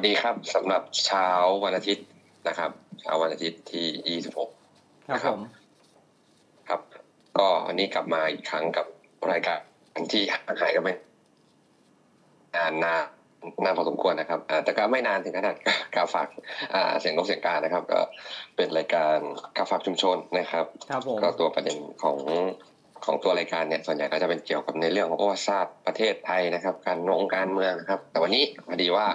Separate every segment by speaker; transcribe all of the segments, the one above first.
Speaker 1: วัสดีครับสำหรับเช้าวันอาทิตย์นะครับเช้าวันอาทิตย์ที่ 26
Speaker 2: ครับผม
Speaker 1: ครับ ก็วันนี้กลับมาอีกครั้งกับรายการที่ห่างหายกันไปนานนานนานพอสมควรนะครับอ่าแต่ก็ไม่นานถึงขนาดกาฝากอ่าเสียงนกเสียงกานะครับ ก็เป็นรายการกาฝากชุมชนนะครับ
Speaker 2: ครับผม
Speaker 1: ก็ตัวประเด็นของ ของตัวรายการเนี่ยส่วนใหญ่ก็จะเป็นเกี่ยวกับในเรื่องของประวัติศาสตร์ประเทศไทยนะครับ การนงการเมืองนะครับ แต่วันนี้พอดีว่า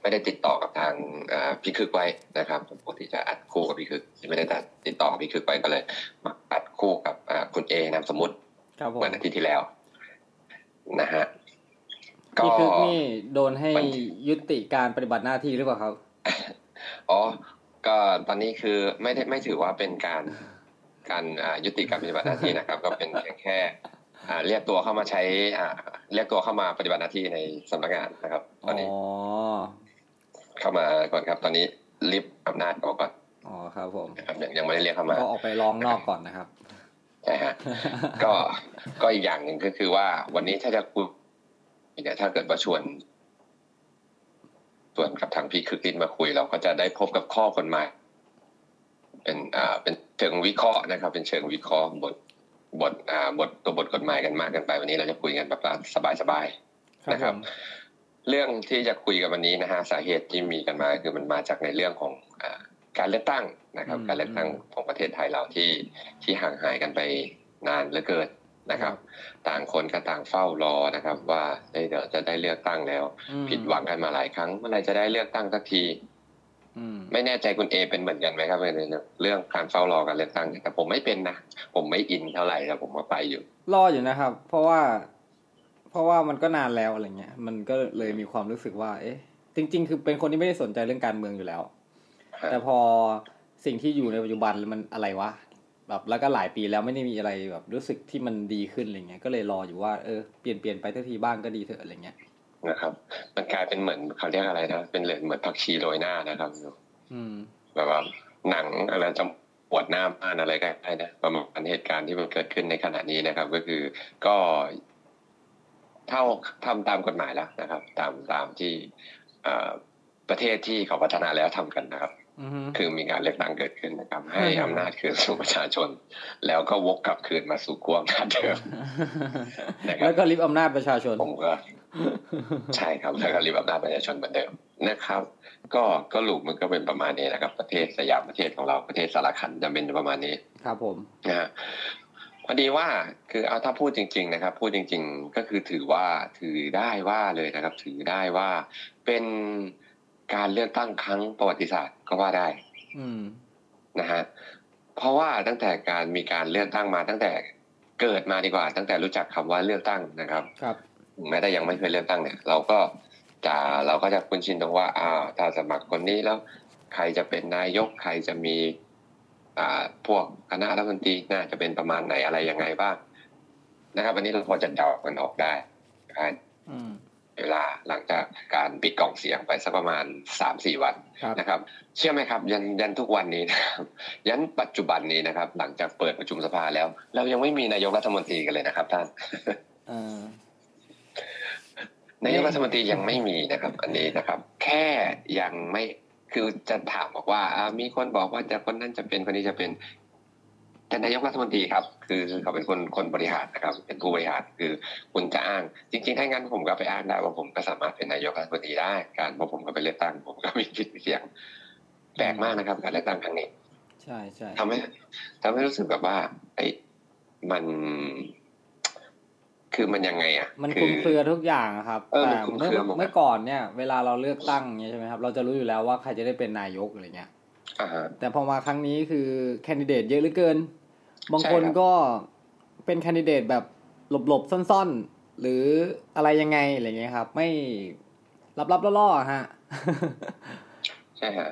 Speaker 1: ไม่ได้ติดต่อกับทางอ่าพี่คึกไว้นะครับปกติจะอัดคู่กับพี่คึกไม่ได้ติดต่อกับพี่คึกไว้ก็เลยมาอัดคู่กับอ่าคุณเอนามสมมุติ
Speaker 2: ครับผม
Speaker 1: เมื่ออาทิตย์ที่แล้วนะฮะก็
Speaker 2: พี่คึกนี่โดนให้
Speaker 1: มัน
Speaker 2: ยุติการปฏิบัติหน้าที่หรือเปล่าครับ
Speaker 1: อ๋อก็ตอนนี้คือไม่ได้ไม่ถือว่าเป็นการ การอ่ายุติการปฏิบัติหน้าที่นะครับ ก็เป็นเพียงแค่อ่าเรียกตัวเข้ามาใช้อ่าเรียกตัวเข้ามาปฏิบัติหน้าที่ในสำนักงานนะครับ ต
Speaker 2: อ๋
Speaker 1: อนนี้
Speaker 2: อ
Speaker 1: เข้ามาก่อนครับตอนนี้ลิฟต์อำนาจออกก่อน
Speaker 2: อ๋อครับผม
Speaker 1: นะครับยังยังไม่ได้เรียกเข้ามา
Speaker 2: ก็ออกไปร้องนอกก่อนนะครับ
Speaker 1: ใช่ฮะก็ก็อีกอย่างหนึ่งก็คือว่า วันนี้ถ้าจะคุยเนี่ยถ้าเกิดว่าชวนชวนกับทางพี่คือกินมาคุย เราก็จะได้พบกับข้อกฎหมาย เป็นอ่าเป็นเชิงวิเคราะห์นะครับ เป็นเชิงวิเคราะห์บทบทอ่าบทตัวบทกฎหมายกันมากเกันไป วันนี้เราจะคุยกันแบบสบายๆนะครับ
Speaker 2: ผม
Speaker 1: เรื่องที่จะคุยกันวันนี้นะฮะสาเหตุที่มีกันมาคือมันมาจากในเรื่องของอาการเลือกตั้งนะครับ การเลือกตั้งของประเทศไทยเราที่ที่ห่างหายกันไปนานเหลือเกินนะครับ ต่างคนก็ต่างเฝ้ารอนะครับ ว่าเอ้ยเดี๋ยวจะได้เลือกตั้งแล้ว
Speaker 2: อืม
Speaker 1: ผิดหวังกันมาหลายครั้ง เมื่อไหรจะได้เลือกตั้งสักที
Speaker 2: อืม
Speaker 1: ไม่แน่ใจคุณเอเป็นเหมือนกันไหมครับในเรื่องการเฝ้ารอการเลือกตั้งเนี่ยแต่ผมไม่เป็นนะผมไม่อินเท่าไหร่แต่ผมก็ไปอยู่
Speaker 2: รออยู่นะครับ เพราะว่า เพราะว่ามันก็นานแล้วอะไรเงี้ย มันก็เลยมีความรู้สึกว่า เอ๊ะ จริง ๆ คือเป็นคนที่ไม่ได้สนใจเรื่องการเมืองอยู่แล้ว แต่พอสิ่งที่อยู่ในปัจจุบันมันอะไรวะแบบแล้วก็หลายปีแล้วไม่ได้มีอะไรแบบรู้สึกที่มันดีขึ้นอะไรเงี้ยก็เลยรออยู่ว่าเออเปลี่ยนเปลี่ยนไปทักทีบ้างก็ดีเถอะอะไรเงี้ย
Speaker 1: นะครับ มันกลายเป็นเหมือนเขาเรียกอะไรนะเป็นเหมือนผักชีโรยหน้านะครับ
Speaker 2: อืม
Speaker 1: แบบว่าหนังอะไรจะปวดหน้าบ้านอะไรก็ได้นะประมาณเหตุการณ์ที่มันเกิดขึ้นในขณะนี้นะครับ ก็คือก็เท่าทำตามกฎหมายแล้วนะครับ ตามตามที่เอ่อประเทศที่เขาพัฒนาแล้วทำกันนะครับ
Speaker 2: อือฮึ
Speaker 1: คือมีการเลือกตั้งเกิดขึ้นนะครับ ให้
Speaker 2: อืม
Speaker 1: อำนาจคืนสู่ประชาชน แล้วก็วกกลับคืนมาสู่กวงอำนาจเดิมนะครับ
Speaker 2: แล้วก็ริบอำนาจประชาชน
Speaker 1: ผมก็ ใช่ครับแล้วก็รีบอำนาจประชาชนเหมือนเดิมนะครับ ก็ก็ลูกมันก็เป็นประมาณนี้นะครับ ประเทศสยามประเทศของเราประเทศสารคันจะเป็นประมาณนี้
Speaker 2: ครับผม
Speaker 1: นะฮะพอดีว่าคือเอาถ้าพูดจริง ๆ นะครับ พูดจริง ๆ ก็คือถือว่าถือได้ว่าเลยนะครับ ถือได้ว่าเป็นการเลือกตั้งครั้งประวัติศาสตร์ก็ว่าได้
Speaker 2: อืม
Speaker 1: นะฮะเพราะว่าตั้งแต่การมีการเลือกตั้งมาตั้งแต่เกิดมาดีกว่า ตั้งแต่รู้จักคำว่าเลือกตั้งนะครับ
Speaker 2: ครับ
Speaker 1: แม้แต่ยังไม่เคยเลือกตั้งเนี่ย เราก็จะเราก็จะคุ้นชินตรงว่าอ่าถ้าสมัครคนนี้แล้วใครจะเป็นนายกใครจะมีอ่าพวกคณะรัฐมนตรีน่าจะเป็นประมาณไหนอะไรยังไงบ้างนะครับวันนี้เราพอจะเดากันออกได้ภาย
Speaker 2: อืม
Speaker 1: ในเวลาหลังจากการปิดกล่องเสียงไปสักประมาณสามสี่วัน
Speaker 2: ครับ
Speaker 1: นะครับ เชื่อไหมครับ ยันยันทุกวันนี้นะครับยันปัจจุบันนี้นะครับ หลังจากเปิดประชุมสภาแล้ว เรายังไม่มีนายกรัฐมนตรีกันเลยนะครับท่าน
Speaker 2: เออ
Speaker 1: นายกรัฐมนตรียังไม่มีนะครับ อันนี้นะครับ แค่ยังไม่คือจะถามบอกว่าอ่ามีคนบอกว่าจะคนนั้นจะเป็นคนนี้จะเป็นแต่นายกรัฐมนตรีครับ คือเขาเป็นคนคนบริหารนะครับ เป็นผู้บริหารคือคุณจะอ้าง จริงๆถ้างั้นผมก็ไปอ้างได้ว่าผมก็สามารถเป็นนายกรัฐมนตรีได้ การเพราะผมก็ไปเลือกตั้งผมก็มีสิทธิ์มีเสียงแปลกมากนะครับ การเลือกตั้งครั้งนี้
Speaker 2: ใช่ใช่
Speaker 1: ทำให้ทำให้รู้สึกแบบว่าไอ้ยมัน คือมันยังไงอะ
Speaker 2: มัน
Speaker 1: คื
Speaker 2: คลุมเครือทุกอย่างอะครับ
Speaker 1: เออ
Speaker 2: แต่
Speaker 1: มันคลุมเค
Speaker 2: เมื่อ
Speaker 1: รือหมด
Speaker 2: เมื่อก่อนเนี่ย เวลาเราเลือกตั้งเนี่ยใช่ไหมครับ เราจะรู้อยู่แล้วว่าใครจะได้เป็นนายกอะไรเงี้ย
Speaker 1: อ่าฮะ
Speaker 2: แต่พอมาครั้งนี้คือแคนดิเดตเยอะเหลือเกิน บางคน
Speaker 1: ใช่ครับ
Speaker 2: ก็เป็นแคนดิเดตแบบหลบๆ ซ่อนๆ หรืออะไรยังไงอะไรเงี้ยครับ ไม่ลับๆล่อๆอะฮะ
Speaker 1: ใช่ฮะ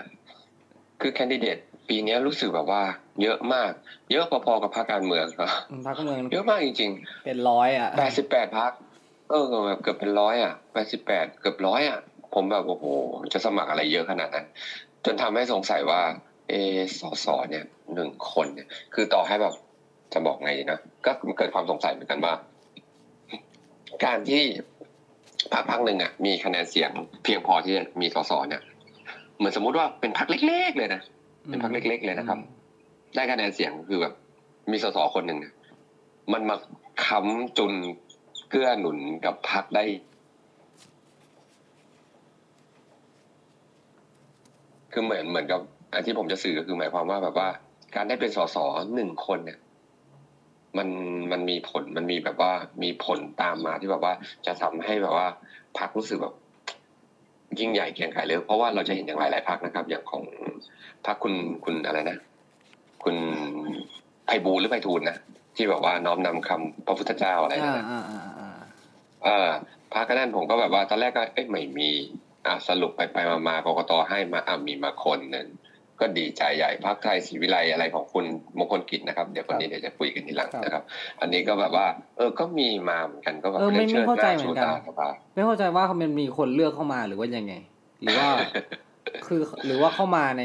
Speaker 1: คือแคนดิเดต ปีนี้รู้สึกแบบว่า เยอะมาก เยอะพอๆกับพรรคการเมืองครับ
Speaker 2: พรรคการเมือง
Speaker 1: เยอะมากจริง
Speaker 2: เป็นร้อยอะ
Speaker 1: ๆแปดสิบแปดพรรคเออแบบเกือบเป็นร้อยอะแปดสิบแปดเกือบร้อยอะ ผมแบบโอ้โหจะสมัครอะไรเยอะขนาดนั้น จนทำให้สงสัยว่าเออสอสอเนี่ยหนึ่งคนเนี่ย คือต่อให้แบบจะบอกไงดีนะก็เกิดความสงสัยเหมือนกันว่า การที่พรรคพรรคหนึ่งอะ มีคะแนนเสียงเพียงพอที่จะมีสสเนี่ยเหมือนสมมุติว่าเป็นพรรคเล็ก ๆ เลยนะ เป็นพรรคเล็ก ๆ เลยนะครับ ได้คะแนนเสียงคือแบบ มีสสคนหนึ่งเนี่ยมันมาค้ำจุนเกื้อหนุนกับพรรคได้คือเหมือนเหมือนกับอันที่ผมจะสื่อก็คือหมายความว่าแบบว่า การได้เป็นสสหนึ่งคนเนี่ย มันมันมีผลมันมีแบบว่ามีผลตามมาที่แบบว่าจะทำให้แบบว่าพรรครู้สึกแบบ ยิ่งใหญ่เกรียงไกรเลยเพราะว่าเราจะเห็นอย่างหลายหลายๆพรรคนะครับ อย่างของพรรคคุณคุณอะไรนะ คุณไพบูลย์หรือไพฑูรย์นะที่แบบว่าน้อมนำคำพระพุทธเจ้าอะไร
Speaker 2: อ่า
Speaker 1: นะ
Speaker 2: อ่าอ่าอ่า
Speaker 1: เออพรรคก็นั่นผมก็แบบว่าตอนแรกก็เอ้ยไม่มีอะสรุปไปไปมามากกตให้มาอะมีมาคนหนึ่ง ก็ดีใจใหญ่พรรคไทยศรีวิไลอะไรของคุณมงคลกิจนะครับ เดี๋ยวคนนี้เดี๋ยวจะคุยกันทีหลังนะครับ อันนี้ก็แบบว่า เออก็มีมาเหมือนกันก็แบบ
Speaker 2: เออไม่
Speaker 1: รีย
Speaker 2: ไม่เข้าใจ
Speaker 1: ชิด
Speaker 2: เหมือนกัน
Speaker 1: ชูตาสภา
Speaker 2: ไม่เข้าใจว่ามันมีคนเลือกเข้ามาหรือว่ายังไง หรือว่าคือหรือว่าเข้ามาใน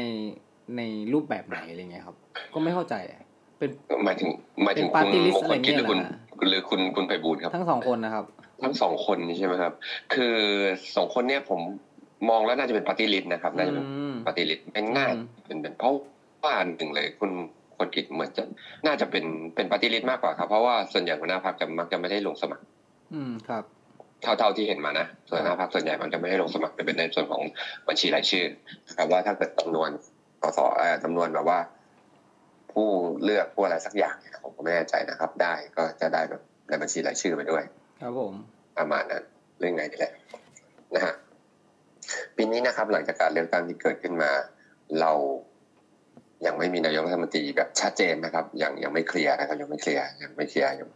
Speaker 2: ในรูปแบบไหนอะไรเงี้ยครับ ก็ไม่เข้าใจอะเป็น
Speaker 1: หมายถึงหมายถึง
Speaker 2: เป็น
Speaker 1: คุณ
Speaker 2: party list
Speaker 1: มงคลกิจหรือคุณ
Speaker 2: อะไรเงี้ยเหรอฮะ
Speaker 1: หรือคุณคุณไพบูลย์ครับ
Speaker 2: ทั้งสองคนนะครับ
Speaker 1: ทั้งสองคนนี่ใช่ไหมครับ คือสองคนเนี้ยผม มองแล้วน่าจะเป็นปฏิริษนะครับน่าจะเป็น
Speaker 2: อืม
Speaker 1: ปฏิริษเป็นง่าย
Speaker 2: อืม
Speaker 1: เป็นเป็นเพราะว่าอันหนึ่งเลยคุณคนกิจเหมือนจะน่าจะเป็นเป็นปฏิริษมากกว่าครับ เพราะว่าส่วนใหญ่หัวหน้าพรรคจะมักจะไม่ได้ลงสมัคร
Speaker 2: อืมครับ
Speaker 1: เท่าเท่าที่เห็นมานะส่วนหน้าพรรคส่วนใหญ่มันจะไม่ได้ลงสมัครจะเป็นในส่วนของบัญชีรายชื่อนะครับว่าถ้าเกิดจำนวนสสเอ่อจำนวนแบบว่า ผู้เลือกผู้อะไรสักอย่างเนี่ยผมก็ไม่แน่ใจนะครับ ได้ก็จะได้แบบในบัญชีรายชื่อไปด้วย
Speaker 2: ครับผม
Speaker 1: ประมาณนั้นเรื่องไงนี่แหละนะฮะ ปีนี้นะครับหลังจากการเลือกตั้งที่เกิดขึ้นมา เรายังไม่มีนายกรัฐมนตรีแบบชัดเจนนะครับ ยังยังไม่เคลียร์นะครับยังไม่เคลียร์ยังไม่เคลียร์ยัง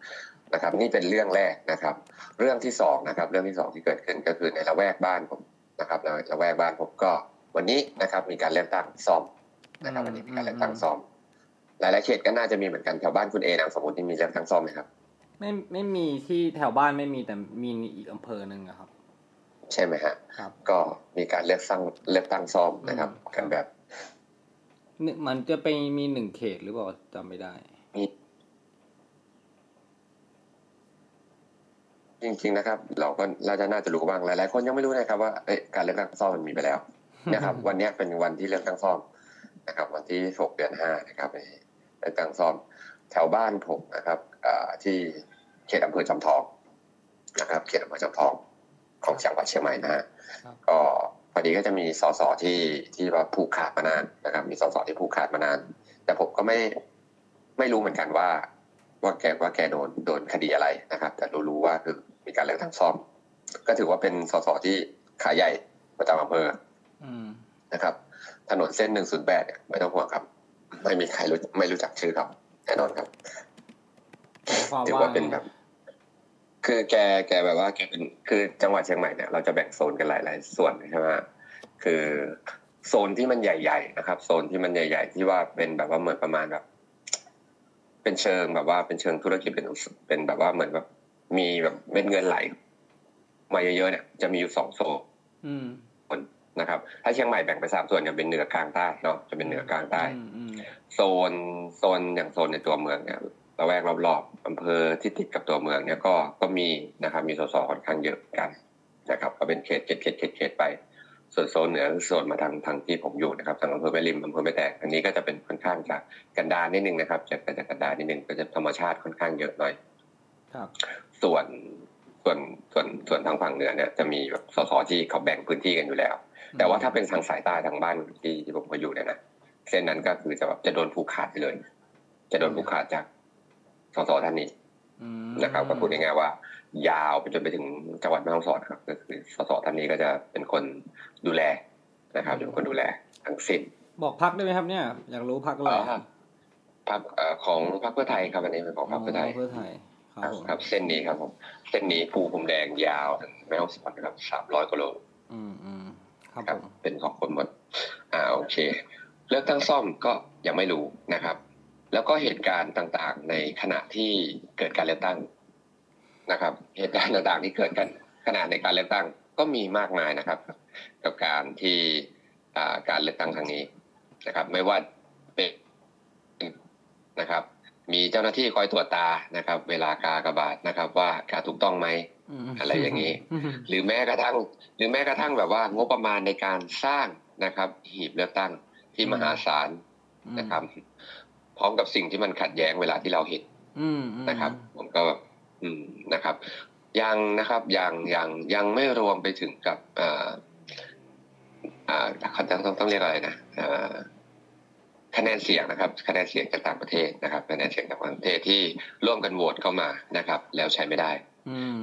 Speaker 1: นะครับ นี่เป็นเรื่องแรกนะครับ เรื่องที่สองนะครับ เรื่องที่สองที่เกิดขึ้นก็คือในละแวกบ้านผมนะครับในละแวกบ้านผมก็ วันนี้นะครับ มีการเลือกตั้งซ่อมนะครับ วันนี้มีการเลือกตั้งซ่อมหลายๆเขตก็น่าจะมีเหมือนกันแถวบ้านคุณเอนามสมมติที่มีเลือกตั้งซ่อมไหมครับ
Speaker 2: ไม่ไม่มีที่แถวบ้านไม่มีแต่มีอีกอำเภอหนึ่งอะครับ
Speaker 1: ใช่ไหมฮะ
Speaker 2: ครับ
Speaker 1: ก็มีการเลือกตั้งเลือกตั้งซ่อมนะครับ
Speaker 2: อืม
Speaker 1: กันแบบ
Speaker 2: นึมันจะไปมีหนึ่งเขตหรือเปล่าจำไม่ได้
Speaker 1: มีจริงๆนะครับ เราก็เราจะน่าจะรู้บ้างหลายๆคนยังไม่รู้นะครับว่าเอ้ยการเลือกตั้งซ่อมมันมีไปแล้วนะครับ วันเนี้ยเป็นวันที่เลือกตั้งซ่อมนะครับ วันที่หกเดือนห้านะครับเลือกตั้งซ่อมแถวบ้านผมนะครับอ่าที่เขตอำเภอจอมทองนะครับ เขตอำเภอจอมทอง ของจังหวัดเชียงใหม่นะฮะ
Speaker 2: ครับ
Speaker 1: ก็พอดีก็จะมีสสที่ที่ว่าผูกขาดมานานนะครับ มีสสที่ผูกขาดมานาน แต่ผมก็ไม่ไม่รู้เหมือนกันว่า ว่าแกว่าแกโดนโดนคดีอะไรนะครับ แต่รู้รู้ว่าคือมีการเลือกตั้งซ่อม ก็ถือว่าเป็นสสที่ขาใหญ่ประจำอำเภอ
Speaker 2: อืม
Speaker 1: นะครับ ถนนเส้นหนึ่งศูนย์แปดไม่ต้องห่วงครับ ไม่มีใครรู้ไม่รู้จักชื่อครับแน่นอนครับ
Speaker 2: ความ
Speaker 1: ถือ
Speaker 2: ว่า
Speaker 1: ว่าเป็นแบบ คือแกแกแบบว่าแกเป็นคือจังหวัดเชียงใหม่เนี่ยเราจะแบ่งโซนกันหลาย ๆ ส่วนใช่ไหมฮะคือโซนที่มันใหญ่ ๆ นะครับ โซนที่มันใหญ่ ๆ ที่ว่าเป็นแบบว่าเหมือนประมาณแบบ เป็นเชิงแบบว่าเป็นเชิงธุรกิจเป็นเป็นแบบว่าเหมือนแบบมีแบบเม็ดเงินไหลมาเยอะๆเนี่ย จะมีอยู่สองโซน
Speaker 2: อืม
Speaker 1: นะครับ ถ้าเชียงใหม่แบ่งไปสามส่วนเนี่ยเป็นเหนือกลางใต้เนาะจะเป็นเหนือกลางใต้
Speaker 2: อืมอืม
Speaker 1: โซนโซนอย่างโซนในตัวเมืองเนี่ย ระแวกรอบๆอำเภอที่ติดกับตัวเมืองเนี่ยก็ก็มีนะครับมีสสค่อนข้างเยอะเหมือนกันนะครับก็เป็นเขตเขตเขตเขตเขตไป ส่วนโซนเหนือคือโซนมาทางทางที่ผมอยู่นะครับทางอำเภอแม่ริมอำเภอแม่แตกอันนี้ก็จะเป็นค่อนข้างจะกันดารนิดนึงนะครับจะจะกันดารนิดนึงก็จะธรรมชาติค่อนข้างเยอะหน่อย
Speaker 2: ครับ
Speaker 1: ส่วนส่วนส่วนส่วนทางฝั่งเหนือเนี่ยจะมีแบบสสที่เขาแบ่งพื้นที่กันอยู่แล้ว แต่ว่าถ้าเป็นทางสายใต้ทางบ้านที่ที่ผมก็อยู่เนี่ยนะเส้นนั้นก็คือจะแบบจะโดนผูกขาดไปเลย จะโดนผูกขาดจาก สสท่านนี้
Speaker 2: อืม
Speaker 1: นะครับก็พูดง่ายๆว่า ยาวไปจนไปถึงจังหวัดแม่ฮ่องสอนครับก็คือสสท่านนี้ก็จะเป็นคนดูแลนะครับจะเป็นคนดูแลทั้งสิ้น
Speaker 2: บอกพักได้ไหมครับเนี่ย อยากรู้พักอะไร
Speaker 1: อ๋อครับพรรคเอ่อของพรรคเพื่อไทยครับอันนี้เป็นของพรรคเพื่อไทย
Speaker 2: เพื่อไทยครับผม
Speaker 1: ครับ เส้นนี้ครับผมเส้นนี้ภูผมแดงยาวถึงแม่ฮ่องสอนนะครับสามร้อยกิโล
Speaker 2: อืมอืมครับ
Speaker 1: ครั
Speaker 2: ผ
Speaker 1: บ
Speaker 2: ม
Speaker 1: เป็นของคนหมดอ่าโอเค เลือกตั้งซ่อมก็ยังไม่รู้นะครับ แล้วก็เหตุการณ์ต่างๆ ในขณะที่เกิดการเลือกตั้งนะครับ เหตุการณ์ต่างๆที่เกิดกันขณะในการเลือกตั้งก็มีมากมายนะครับ กับการที่อ่าการเลือกตั้งครั้งนี้นะครับ ไม่ว่าเป็นนะครับ มีเจ้าหน้าที่คอยตรวจตานะครับ เวลากากบาทนะครับ ว่าการถูกต้องไหม
Speaker 2: ม
Speaker 1: อะไรอย่างนี้
Speaker 2: อืม
Speaker 1: หรือแม้กระทั่ง หรือแม้กระทั่งแบบว่างบประมาณในการสร้างนะครับ หีบเลือกตั้งที่
Speaker 2: อืม
Speaker 1: มหาศาล
Speaker 2: อืม
Speaker 1: นะครับ พร้อมกับสิ่งที่มันขัดแย้งเวลาที่เราเห็น
Speaker 2: อืมอืม
Speaker 1: นะครับ ผมก็แบบอืมนะครับ ยังนะครับยังยังยังไม่รวมไปถึงกับอ่าอ่าเขาจะต้องต้องเรียกอะไรนะอ่าคะแนนเสียงนะครับคะแนนเสียงจากต่างประเทศนะครับคะแนนเสียงจากต่างประเทศที่ร่วมกันโหวตเข้ามานะครับ แล้วใช้ไม่ได้
Speaker 2: อืม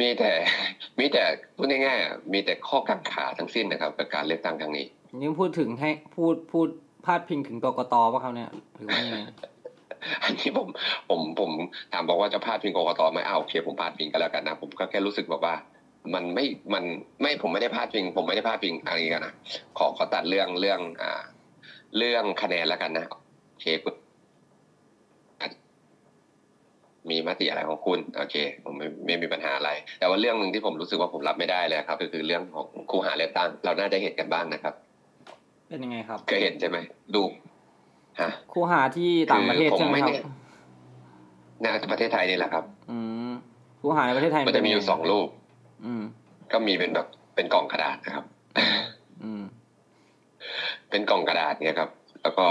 Speaker 1: มีแต่มีแต่พูดง่ายๆอะมีแต่ข้อกังขาทั้งสิ้นนะครับกับการเลือกตั้งครั้งนี้
Speaker 2: นี่พูดถึงให้พูดพูด พาดพิงถึงกกตป่ะครับเนี่ยหรือว่ายังไง
Speaker 1: อันนี้ผมผมผมถามบอกว่าจะพาดพิงกกตไหมเอ้าโอเคผมพาดพิงก็แล้วกันนะ ผมก็แค่รู้สึกแบบว่า มันไม่มันไม่ผมไม่ได้พาดพิง ผมไม่ได้พาดพิงอะไรกันนะขอขอตัดเรื่องเรื่องอ่า เรื่องคะแนนแล้วกันนะโอเคคุณมีมติอะไรของคุณโอเค ผมไม่ไม่มีปัญหาอะไร แต่ว่าเรื่องหนึ่งที่ผมรู้สึกว่าผมรับไม่ได้เลยครับ ก็คือเรื่องของคู่หาเลือกตั้ง เราน่าจะเห็นกันบ้างนะครับ
Speaker 2: เป็นยังไงครับ
Speaker 1: เคยเห็นใช่ไหมดูฮะ
Speaker 2: ครูหาที่ต่างประเทศ
Speaker 1: คือผม
Speaker 2: ใช่ไหม
Speaker 1: ไม่
Speaker 2: ครั
Speaker 1: แน่
Speaker 2: บ
Speaker 1: ในประเทศไทยนี่แหละครับ
Speaker 2: อืมครูหาในประเทศไทย
Speaker 1: มันจะมีอยู่สองรูป
Speaker 2: อืม
Speaker 1: ก็มีเป็นแบบเป็นกล่องกระดาษนะครับ
Speaker 2: อืม
Speaker 1: เป็นกล่องกระดาษเนี่ยครับ แล้วก็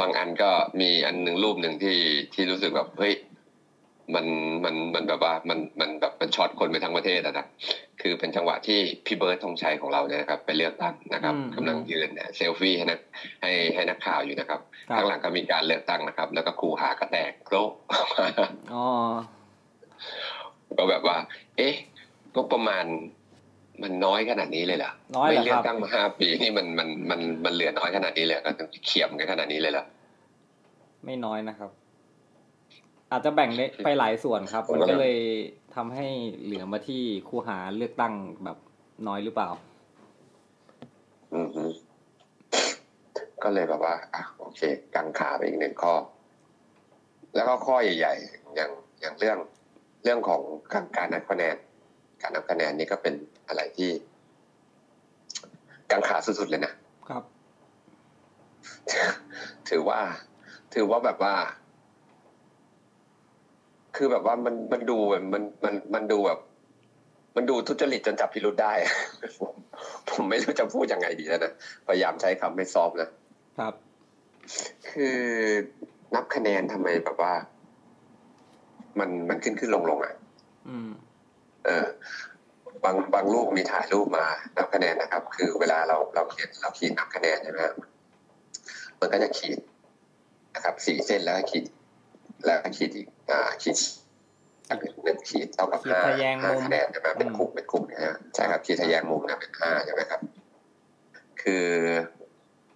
Speaker 1: บางอันก็มีอันหนึ่งรูปหนึ่งที่ที่รู้สึกแบบเฮ้ย มันมันมันแบบว่ามันมันแบบมันช็อตคนไปทั้งประเทศอะนะคือเป็นจังหวะที่พี่เบิร์ดธงชัยของเราเนี่ยนะครับไปเลือกตั้งนะครับ
Speaker 2: อืม
Speaker 1: กำลังยืนเนี่ยเซลฟี่ให้นักให้ให้นักข่าวอยู่นะครับ
Speaker 2: ครับ
Speaker 1: ข้างหลังก็มีการเลือกตั้งนะครับ แล้วก็ครูหากระแตกโกรก
Speaker 2: อ๋อ
Speaker 1: ก็แบบว่า เอ๊ะงบประมาณมันน้อยขนาดนี้เลยเหรอ
Speaker 2: น้อยเหร
Speaker 1: ไม่
Speaker 2: อ
Speaker 1: เลื
Speaker 2: ค
Speaker 1: อ
Speaker 2: รั
Speaker 1: ก
Speaker 2: บ
Speaker 1: ตั้งมาห้าปีนี่มันมันมันมันเหลือน้อยขนาดนี้เลยเหรอก็เขียมกันขนาดนี้เลยเหรอ
Speaker 2: ไม่น้อยนะครับ อาจจะแบ่งได้ไปหลายส่วนครับ
Speaker 1: ผม
Speaker 2: มัน
Speaker 1: ก็
Speaker 2: ก็เลยทำให้เหลือมาที่ครูหาเลือกตั้งแบบน้อยหรือเปล่า
Speaker 1: อืมฮึก็เลยแบบว่าอะโอเค กังขาไปอีกหนึ่งข้อ แล้วก็ข้อใหญ่ๆอย่างอย่างเรื่องเรื่องของการการนับคะแนน การนับคะแนนนี่ก็เป็นอะไรที่ กังขาสุดๆเลยนะ
Speaker 2: ครับ
Speaker 1: ถือว่า ถือว่าแบบว่า คือแบบว่ามันมันดูแบบมันมันมันดูแบบ มันดูทุจริตจนจับพิรุธได้ ผมผมไม่รู้จะพูดยังไงดีแล้วนะพยายามใช้คำไม่ซอฟต์นะครับ คือนับคะแนนทำไมแบบว่า มันมันขึ้นขึ้นลงลงอะ
Speaker 2: อืม
Speaker 1: เออบางบางลูกมีถ่ายรูปมา นับคะแนนนะครับ คือเวลาเราเราเขียนเราขีดนับคะแนนใช่ไหมครับมันก็จะขีดนะครับสี่เส้นแล้วก็ขีด แล้วก็ขีดอีกอ่าขีดหนึ่งขีดเท่ากับ
Speaker 2: ขีด
Speaker 1: ห้า
Speaker 2: ทะแยง
Speaker 1: ห้า
Speaker 2: มุม
Speaker 1: คะแนนใช่ไหมเป็น
Speaker 2: อืม
Speaker 1: กลุ่มเป็นกลุ่มนะฮะใช่ครับขีดทะแยงมุมนะเป็นห้าใช่ไหมครับ คือ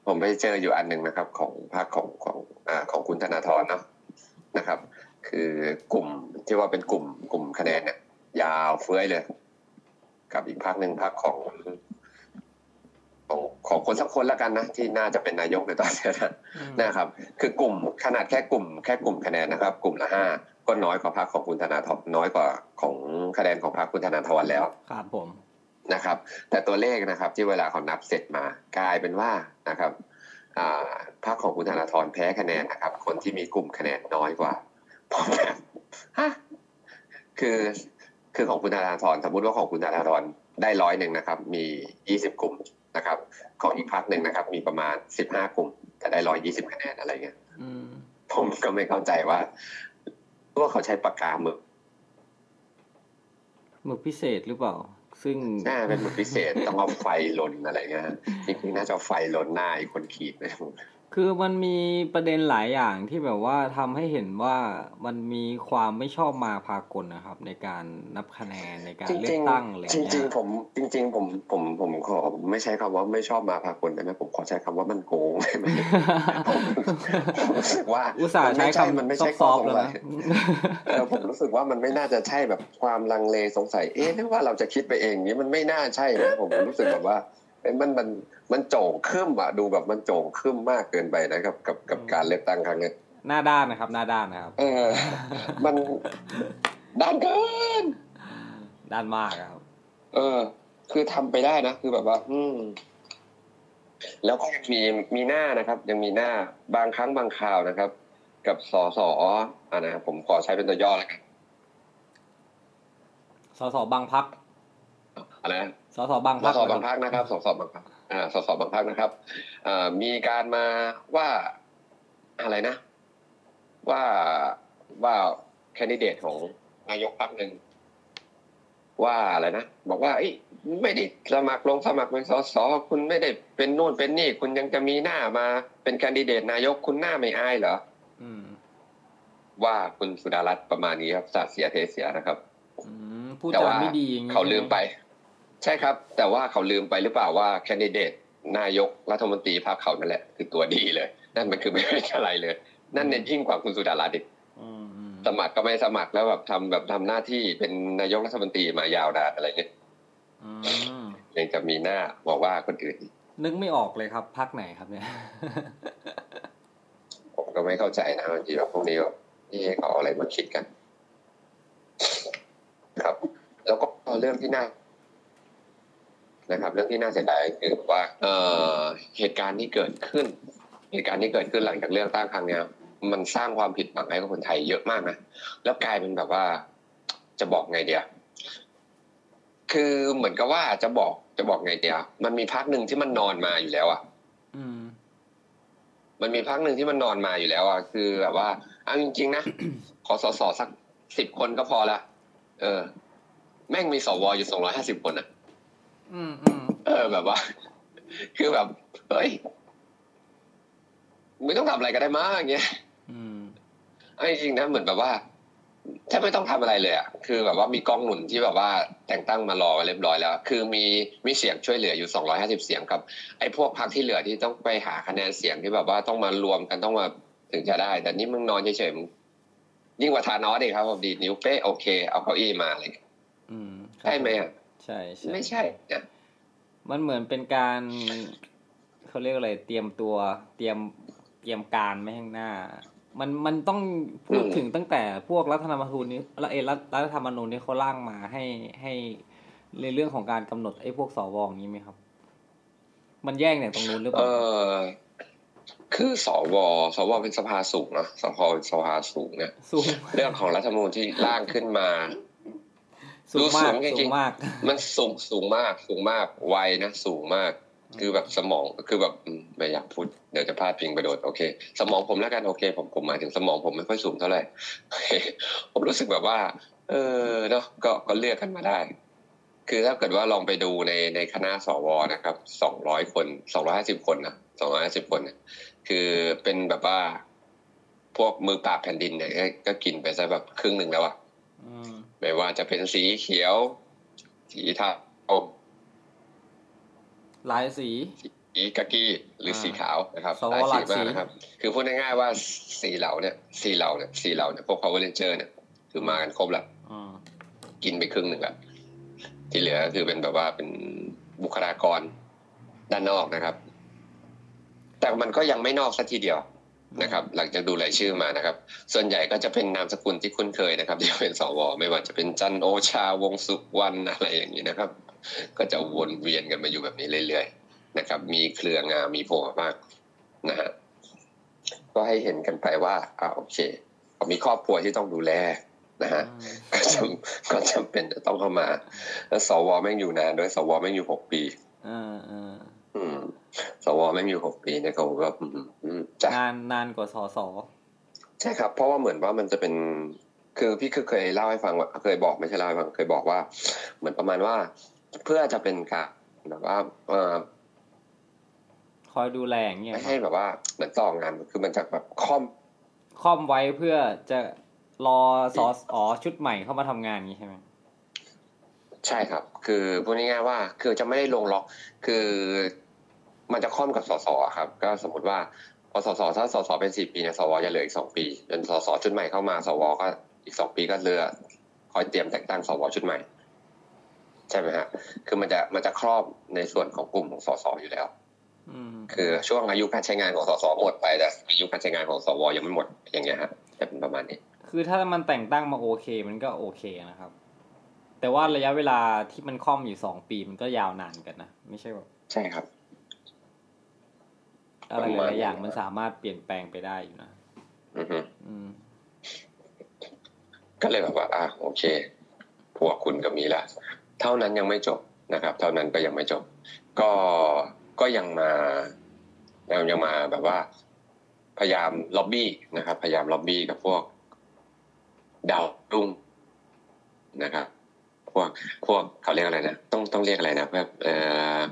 Speaker 1: ผมไปเจออยู่อันหนึ่งนะครับ ของภาคของของอ่าของคุณธนาธรเนาะนะครับ คือกลุ่มที่ว่าเป็นกลุ่มกลุ่มคะแนนเนี่ยยาวเฟ้ยเลย กับอีกพักหนึ่งพักของ ของของคนสักคนละกันนะที่น่าจะเป็นนายกในตอนนี้นะ
Speaker 2: อืม
Speaker 1: นะครับ คือกลุ่มขนาดแค่กลุ่ม แค่กลุ่มคะแนนนะครับ กลุ่มละห้าก็น้อยกว่าพรรคของคุณธนาธรน้อยกว่าของคะแนนของพรรคคุณธนาธรแล้ว
Speaker 2: ครับผม
Speaker 1: นะครับ แต่ตัวเลขนะครับที่เวลาเขานับเสร็จมากลายเป็นว่านะครับอ่าพรรคของคุณธนาธรแพ้คะแนนนะครับ คนที่มีกลุ่มคะแนนน้อยกว่าผมแบบฮะคือคือของคุณธนาธรสมมติว่าของคุณธนาธรได้ร้อยหนึ่งนะครับ มียี่สิบกลุ่ม นะครับของอีกพรรคหนึ่งนะครับ มีประมาณสิบห้ากลุ่มแต่ได้ร้อยยี่สิบคะแนนอะไรเงี้ย
Speaker 2: อืม
Speaker 1: ผมก็ไม่เข้าใจว่าว่าเขาใช้ปากกาหมึก
Speaker 2: หมึกพิเศษหรือเปล่า ซึ่ง
Speaker 1: หน้าเป็นหมึกพิเศษต้องเอาไฟลนอะไรเงี้ยฮะจริงๆน่าจะเอาไฟลนหน้าไอ้คนขีดไป
Speaker 2: คือมันมีประเด็นหลายอย่างที่แบบว่าทำให้เห็นว่ามันมีความไม่ชอบมาพากลนะครับ ในการนับคะแนนในการ
Speaker 1: จ
Speaker 2: เลือ
Speaker 1: ริ
Speaker 2: ก
Speaker 1: ง
Speaker 2: ตั้งอะไร
Speaker 1: ๆจ
Speaker 2: เงี้
Speaker 1: ริง
Speaker 2: ย
Speaker 1: ๆผมจริง ๆ ผมผมผมขอไม่ใช้คำว่าไม่ชอบมาพากลได้ไหมผมขอใช้คำว่ามันโกงได้ไหมผมผมรู้สึกว่า
Speaker 2: อุตส่าห์ใช้
Speaker 1: มันไม่
Speaker 2: คำ
Speaker 1: ใช่
Speaker 2: ซอฟ
Speaker 1: ข้
Speaker 2: ต์ๆแล้ว
Speaker 1: สงสั
Speaker 2: นะ
Speaker 1: ยเออผมรู้สึกว่ามันไม่น่าจะใช่แบบความลังเลสงสัยเอ๊ะหรือว่าเราจะคิดไปเองนี้มันไม่น่าใช่นะผมรู้สึกแบบว่าเอ๊ะ มันมันมันโจ่งครึ่มอะดูแบบมันโจ่งครึ่มมากเกินไปนะครับ กับกับการเลือกตั้งครั้งเนี้ย
Speaker 2: หน้าด้านนะครับ หน้าด้านนะครับ
Speaker 1: เออ มันด้านเกิน
Speaker 2: ด้านมากครับ
Speaker 1: เออ คือทำไปได้นะคือแบบว่า อืมแล้วก็ยังมีมีหน้านะครับ ยังมีหน้าบางครั้งบางคราวนะครับ กับสอสออ่านะผมขอใช้เป็นตัวย่อแล้วกัน
Speaker 2: สสบางพัก
Speaker 1: อะไรนะ
Speaker 2: สสสบาง
Speaker 1: ส
Speaker 2: พัก
Speaker 1: สบางพักนะครับสสบางพักอ่าสสบางพักนะครับอ่ามีการมาว่าอะไรนะ ว่าว่าแคนดิเดตของนายกพักหนึ่งว่าอะไรนะบอกว่าเอ้ยไม่ได้สมัครลงสมัครเป็นสสคุณไม่ได้เป็นนู่นเป็นนี่ คุณยังจะมีหน้ามา เป็นแคนดิเดตนายกคุณหน้าไม่อายเหรอ
Speaker 2: อืม
Speaker 1: ว่าคุณสุดารัตน์ประมาณนี้ครับสาดเสียเทเสียนะครับ
Speaker 2: อืมพูด
Speaker 1: แต่
Speaker 2: จา
Speaker 1: ว่า
Speaker 2: ไม่ดีอย่างนี้
Speaker 1: เขาลืมไป
Speaker 2: ใช่ห
Speaker 1: ใช่ครับ แต่ว่าเขาลืมไปหรือเปล่าว่าแคนดิเดตนายกรัฐมนตรีพรรคเขานั่นแหละ คือตัวดีเลย นั่นมันคือไม่ใช่อะไรเลย นั่นเน้นยิ่งกว่าคุณสุดารัตน์อีก
Speaker 2: อืมอืม
Speaker 1: สมัครก็ไม่สมัครแล้วแบบทำแบบทำหน้าที่เป็นนายกรัฐมนตรีมายาวนานอะไรเงี้ย
Speaker 2: อืม
Speaker 1: ยังจะมีหน้าบอกว่าคนอื่นอีก
Speaker 2: นึกไม่ออกเลยครับพักไหนครับเนี่ย
Speaker 1: ผมก็ไม่เข้าใจนะบางทีแบบพวกนี้แบบที่ให้เขาเอาอะไรมาคิดกัน ครับ แล้วก็เรื่องที่น่า นะครับ เรื่องที่น่าเสียดายคือว่าเอ่อเหตุการณ์ที่เกิดขึ้น เหตุการณ์ที่เกิดขึ้นหลังจากเลือกตั้งครั้งเนี้ยมันสร้างความผิดหวังให้กับคนไทยเยอะมากนะแล้วกลายเป็นแบบว่าจะบอกไงเดียคือเหมือนกับว่าจะบอกจะบอกไงเดียมันมีพักหนึ่งที่มันนอนมาอยู่แล้วอะ
Speaker 2: อืม
Speaker 1: มันมีพักหนึ่งที่มันนอนมาอยู่แล้วอะคือแบบว่าเอาจริงๆนะขอสอสอสักสิบคนก็พอละเออ แม่งมีสวอยู่สองร้อยห้าสิบคนอะ
Speaker 2: อืมอืม
Speaker 1: เออแบบว่า คือแบบเฮ้ยไม่ต้องทำอะไรก็ได้มั้งอย่างเงี้ย
Speaker 2: อืม
Speaker 1: เอาจริงๆนะเหมือนแบบว่าแทบไม่ต้องทำอะไรเลยอะคือแบบว่ามีกองหนุนที่แบบว่าแต่งตั้งมารอไว้เรียบร้อยแล้ว คือมีมีเสียงช่วยเหลืออยู่สองร้อยห้าสิบเสียงกับ ไอ้พวกพรรคที่เหลือที่ต้องไปหาคะแนนเสียงที่แบบว่าต้องมารวมกันต้องมาถึงจะได้ แต่นี่มึงนอนเฉยๆมึงยิ่งกว่าทานอสเองครับผมดีดนิ้วเป๊ะโอเค เอาเก้าอี้มาอะไรอย่างเงี้ย
Speaker 2: อืมครับ
Speaker 1: ใช่ไหมอะ
Speaker 2: ใช่ใช่
Speaker 1: ไม่ใช่นะ
Speaker 2: มันเหมือนเป็นการเขาเรียกอะไรเตรียมตัว เตรียมเตรียมการไม่ข้างหน้า มันมันต้องพูดถึงตั้งแต่พวกรัฐธรรมนูญนี้แล้วเอยรัฐรัฐธรรมนูญนี้เขาร่างมาให้ให้ในเรื่องของการกำหนดไอ้พวกสวอย่างนี้ไหมครับ มันแย่งเนี่ยตรงนู้นหรือเป
Speaker 1: เอ
Speaker 2: ล่า
Speaker 1: อคือสว สวเป็นสภาสูงเนอะสภาเป็นสภาสูงเนี่ย
Speaker 2: สูง
Speaker 1: เรื่องของรัฐธรรมนูญที่ร่างขึ้นมา
Speaker 2: สูงมาก
Speaker 1: สูงจริงๆ
Speaker 2: สูงมาก
Speaker 1: มันสูงสูงมากสูงมากวัยนะสูงมาก คือแบบสมองคือแบบอืมไม่อยากพูดเดี๋ยวจะพลาดพิงไปโดนโอเค สมองผมแล้วกันโอเค ผมผมหมายถึงสมองผมไม่ค่อยสูงเท่าไหร่โอเคผมรู้สึกแบบว่า เออเนาะก็ก็เลือกกันมาได้ คือถ้าเกิดว่าลองไปดูในในคณะสวนะครับสองร้อยคนสองร้อยห้าสิบคนนะสองร้อยห้าสิบคนเนี่ยคือเป็นแบบว่า พวกมือปราบแผ่นดินเนี่ยก็ก็กินไปซะแบบครึ่งหนึ่งแล้วอะ
Speaker 2: อืม
Speaker 1: ไม่ว่าจะเป็นสีเขียว สีเทา
Speaker 2: หลายสี
Speaker 1: สีกากีหรือ
Speaker 2: อ่า
Speaker 1: สีขาวนะครับ
Speaker 2: สว
Speaker 1: หลายสี
Speaker 2: หลายสี
Speaker 1: มากนะครับ คือพูดง่ายๆว่าสีเหล่าเนี่ยสีเหล่าเนี่ยสีเหล่าเนี่ยพวก power ranger เนี่ยคือมากันครบละ
Speaker 2: อืม
Speaker 1: กินไปครึ่งหนึ่งละที่เหลือคือเป็นแบบว่าเป็นบุคลากรด้านนอกนะครับ แต่มันก็ยังไม่นอกสักทีเดียว นะครับหลังจากดูรายชื่อมานะครับ ส่วนใหญ่ก็จะเป็นนามสกุลที่คุ้นเคยนะครับที่เป็นสวไม่ว่าจะเป็นจันทร์โอชาวงศ์สุวรรณอะไรอย่างนี้นะครับ ก็จะวนเวียนกันมาอยู่แบบนี้เรื่อยๆนะครับ มีเครืองามมีโผล่มามากนะฮะก็ให้เห็นกันไปว่าอ่าโอเคเขามีครอบครัวที่ต้องดูแลนะฮะ
Speaker 2: อืม
Speaker 1: ก็จำก็จำเป็นจะต้องเข้ามา แล้วสวแม่งอยู่นานด้วยสวแม่งอยู่หกปี
Speaker 2: อ่า อ่า
Speaker 1: อืมสวแม่งอยู่หกปีเนี่ยเขาก็อืมอืมจ้ะ
Speaker 2: นานนานกว่าสอสอ
Speaker 1: ใช่ครับ เพราะว่าเหมือนว่ามันจะเป็น คือพี่เคยเล่าให้ฟังว่าเคยบอกไม่ใช่เล่าให้ฟังเคยบอกว่า เหมือนประมาณว่า เพื่อจะเป็นการแบบว่าเออ
Speaker 2: คอยดูแลอย่างเงี้ย
Speaker 1: ไม่
Speaker 2: ครั
Speaker 1: ให้
Speaker 2: บ
Speaker 1: แบบว่าเหมือนต่องานคือมันจะแบบค่อม
Speaker 2: คอมไว้เพื่อจะรอสอสอชุดใหม่เข้ามาทำงานอย่างนี้ใช่ไหม
Speaker 1: ใช่ครับ คือพูดง่ายๆว่าคือจะไม่ได้ลงล็อก คือมันจะค่อมกับสสครับ ก็สมมติว่าพอสสถ้าสสเป็นสี่ปีเนี่ยสวจะเหลืออีกสองปีจนสสชุดใหม่เข้ามาสวก็อีกสองปีก็เหลือคอยเตรียมแต่งตั้งสวชุดใหม่ ใช่ไหมฮะ คือมันจะมันจะครอบในส่วนของกลุ่มของสสอยู่แล้ว
Speaker 2: อืม
Speaker 1: คือช่วงอายุการใช้งานของสสหมดไปแต่อายุการใช้งานของสวยังไม่หมดอย่างเงี้ยฮะจะเป็นประมาณนี้
Speaker 2: คือถ้ามันแต่งตั้งมาโอเค มันก็โอเคนะครับ แต่ว่าระยะเวลาที่มันค่อมอยู่สองปีมันก็ยาวนานกันนะ ไม่ใช่แบบ
Speaker 1: ใช่ครับ
Speaker 2: อะไร
Speaker 1: ประ
Speaker 2: ห
Speaker 1: มาณ
Speaker 2: ลายๆอย่าง
Speaker 1: นั้น
Speaker 2: มันสามารถเปลี่ยนแปลงไปได้อยู่นะ
Speaker 1: อือฮึ
Speaker 2: อืม
Speaker 1: ก็เลยแบบว่า อะโอเค พวกคุณก็มีละเท่านั้นยังไม่จบนะครับ เท่านั้นก็ยังไม่จบ ก็ก็ยังมายังยังมาแบบว่า พยายามล็อบบี้นะครับ พยายามล็อบบี้กับพวกดาวรุ่งนะครับ พวกพวกเขาเรียกอะไรนะต้องต้องเรียกอะไรนะแบบเออ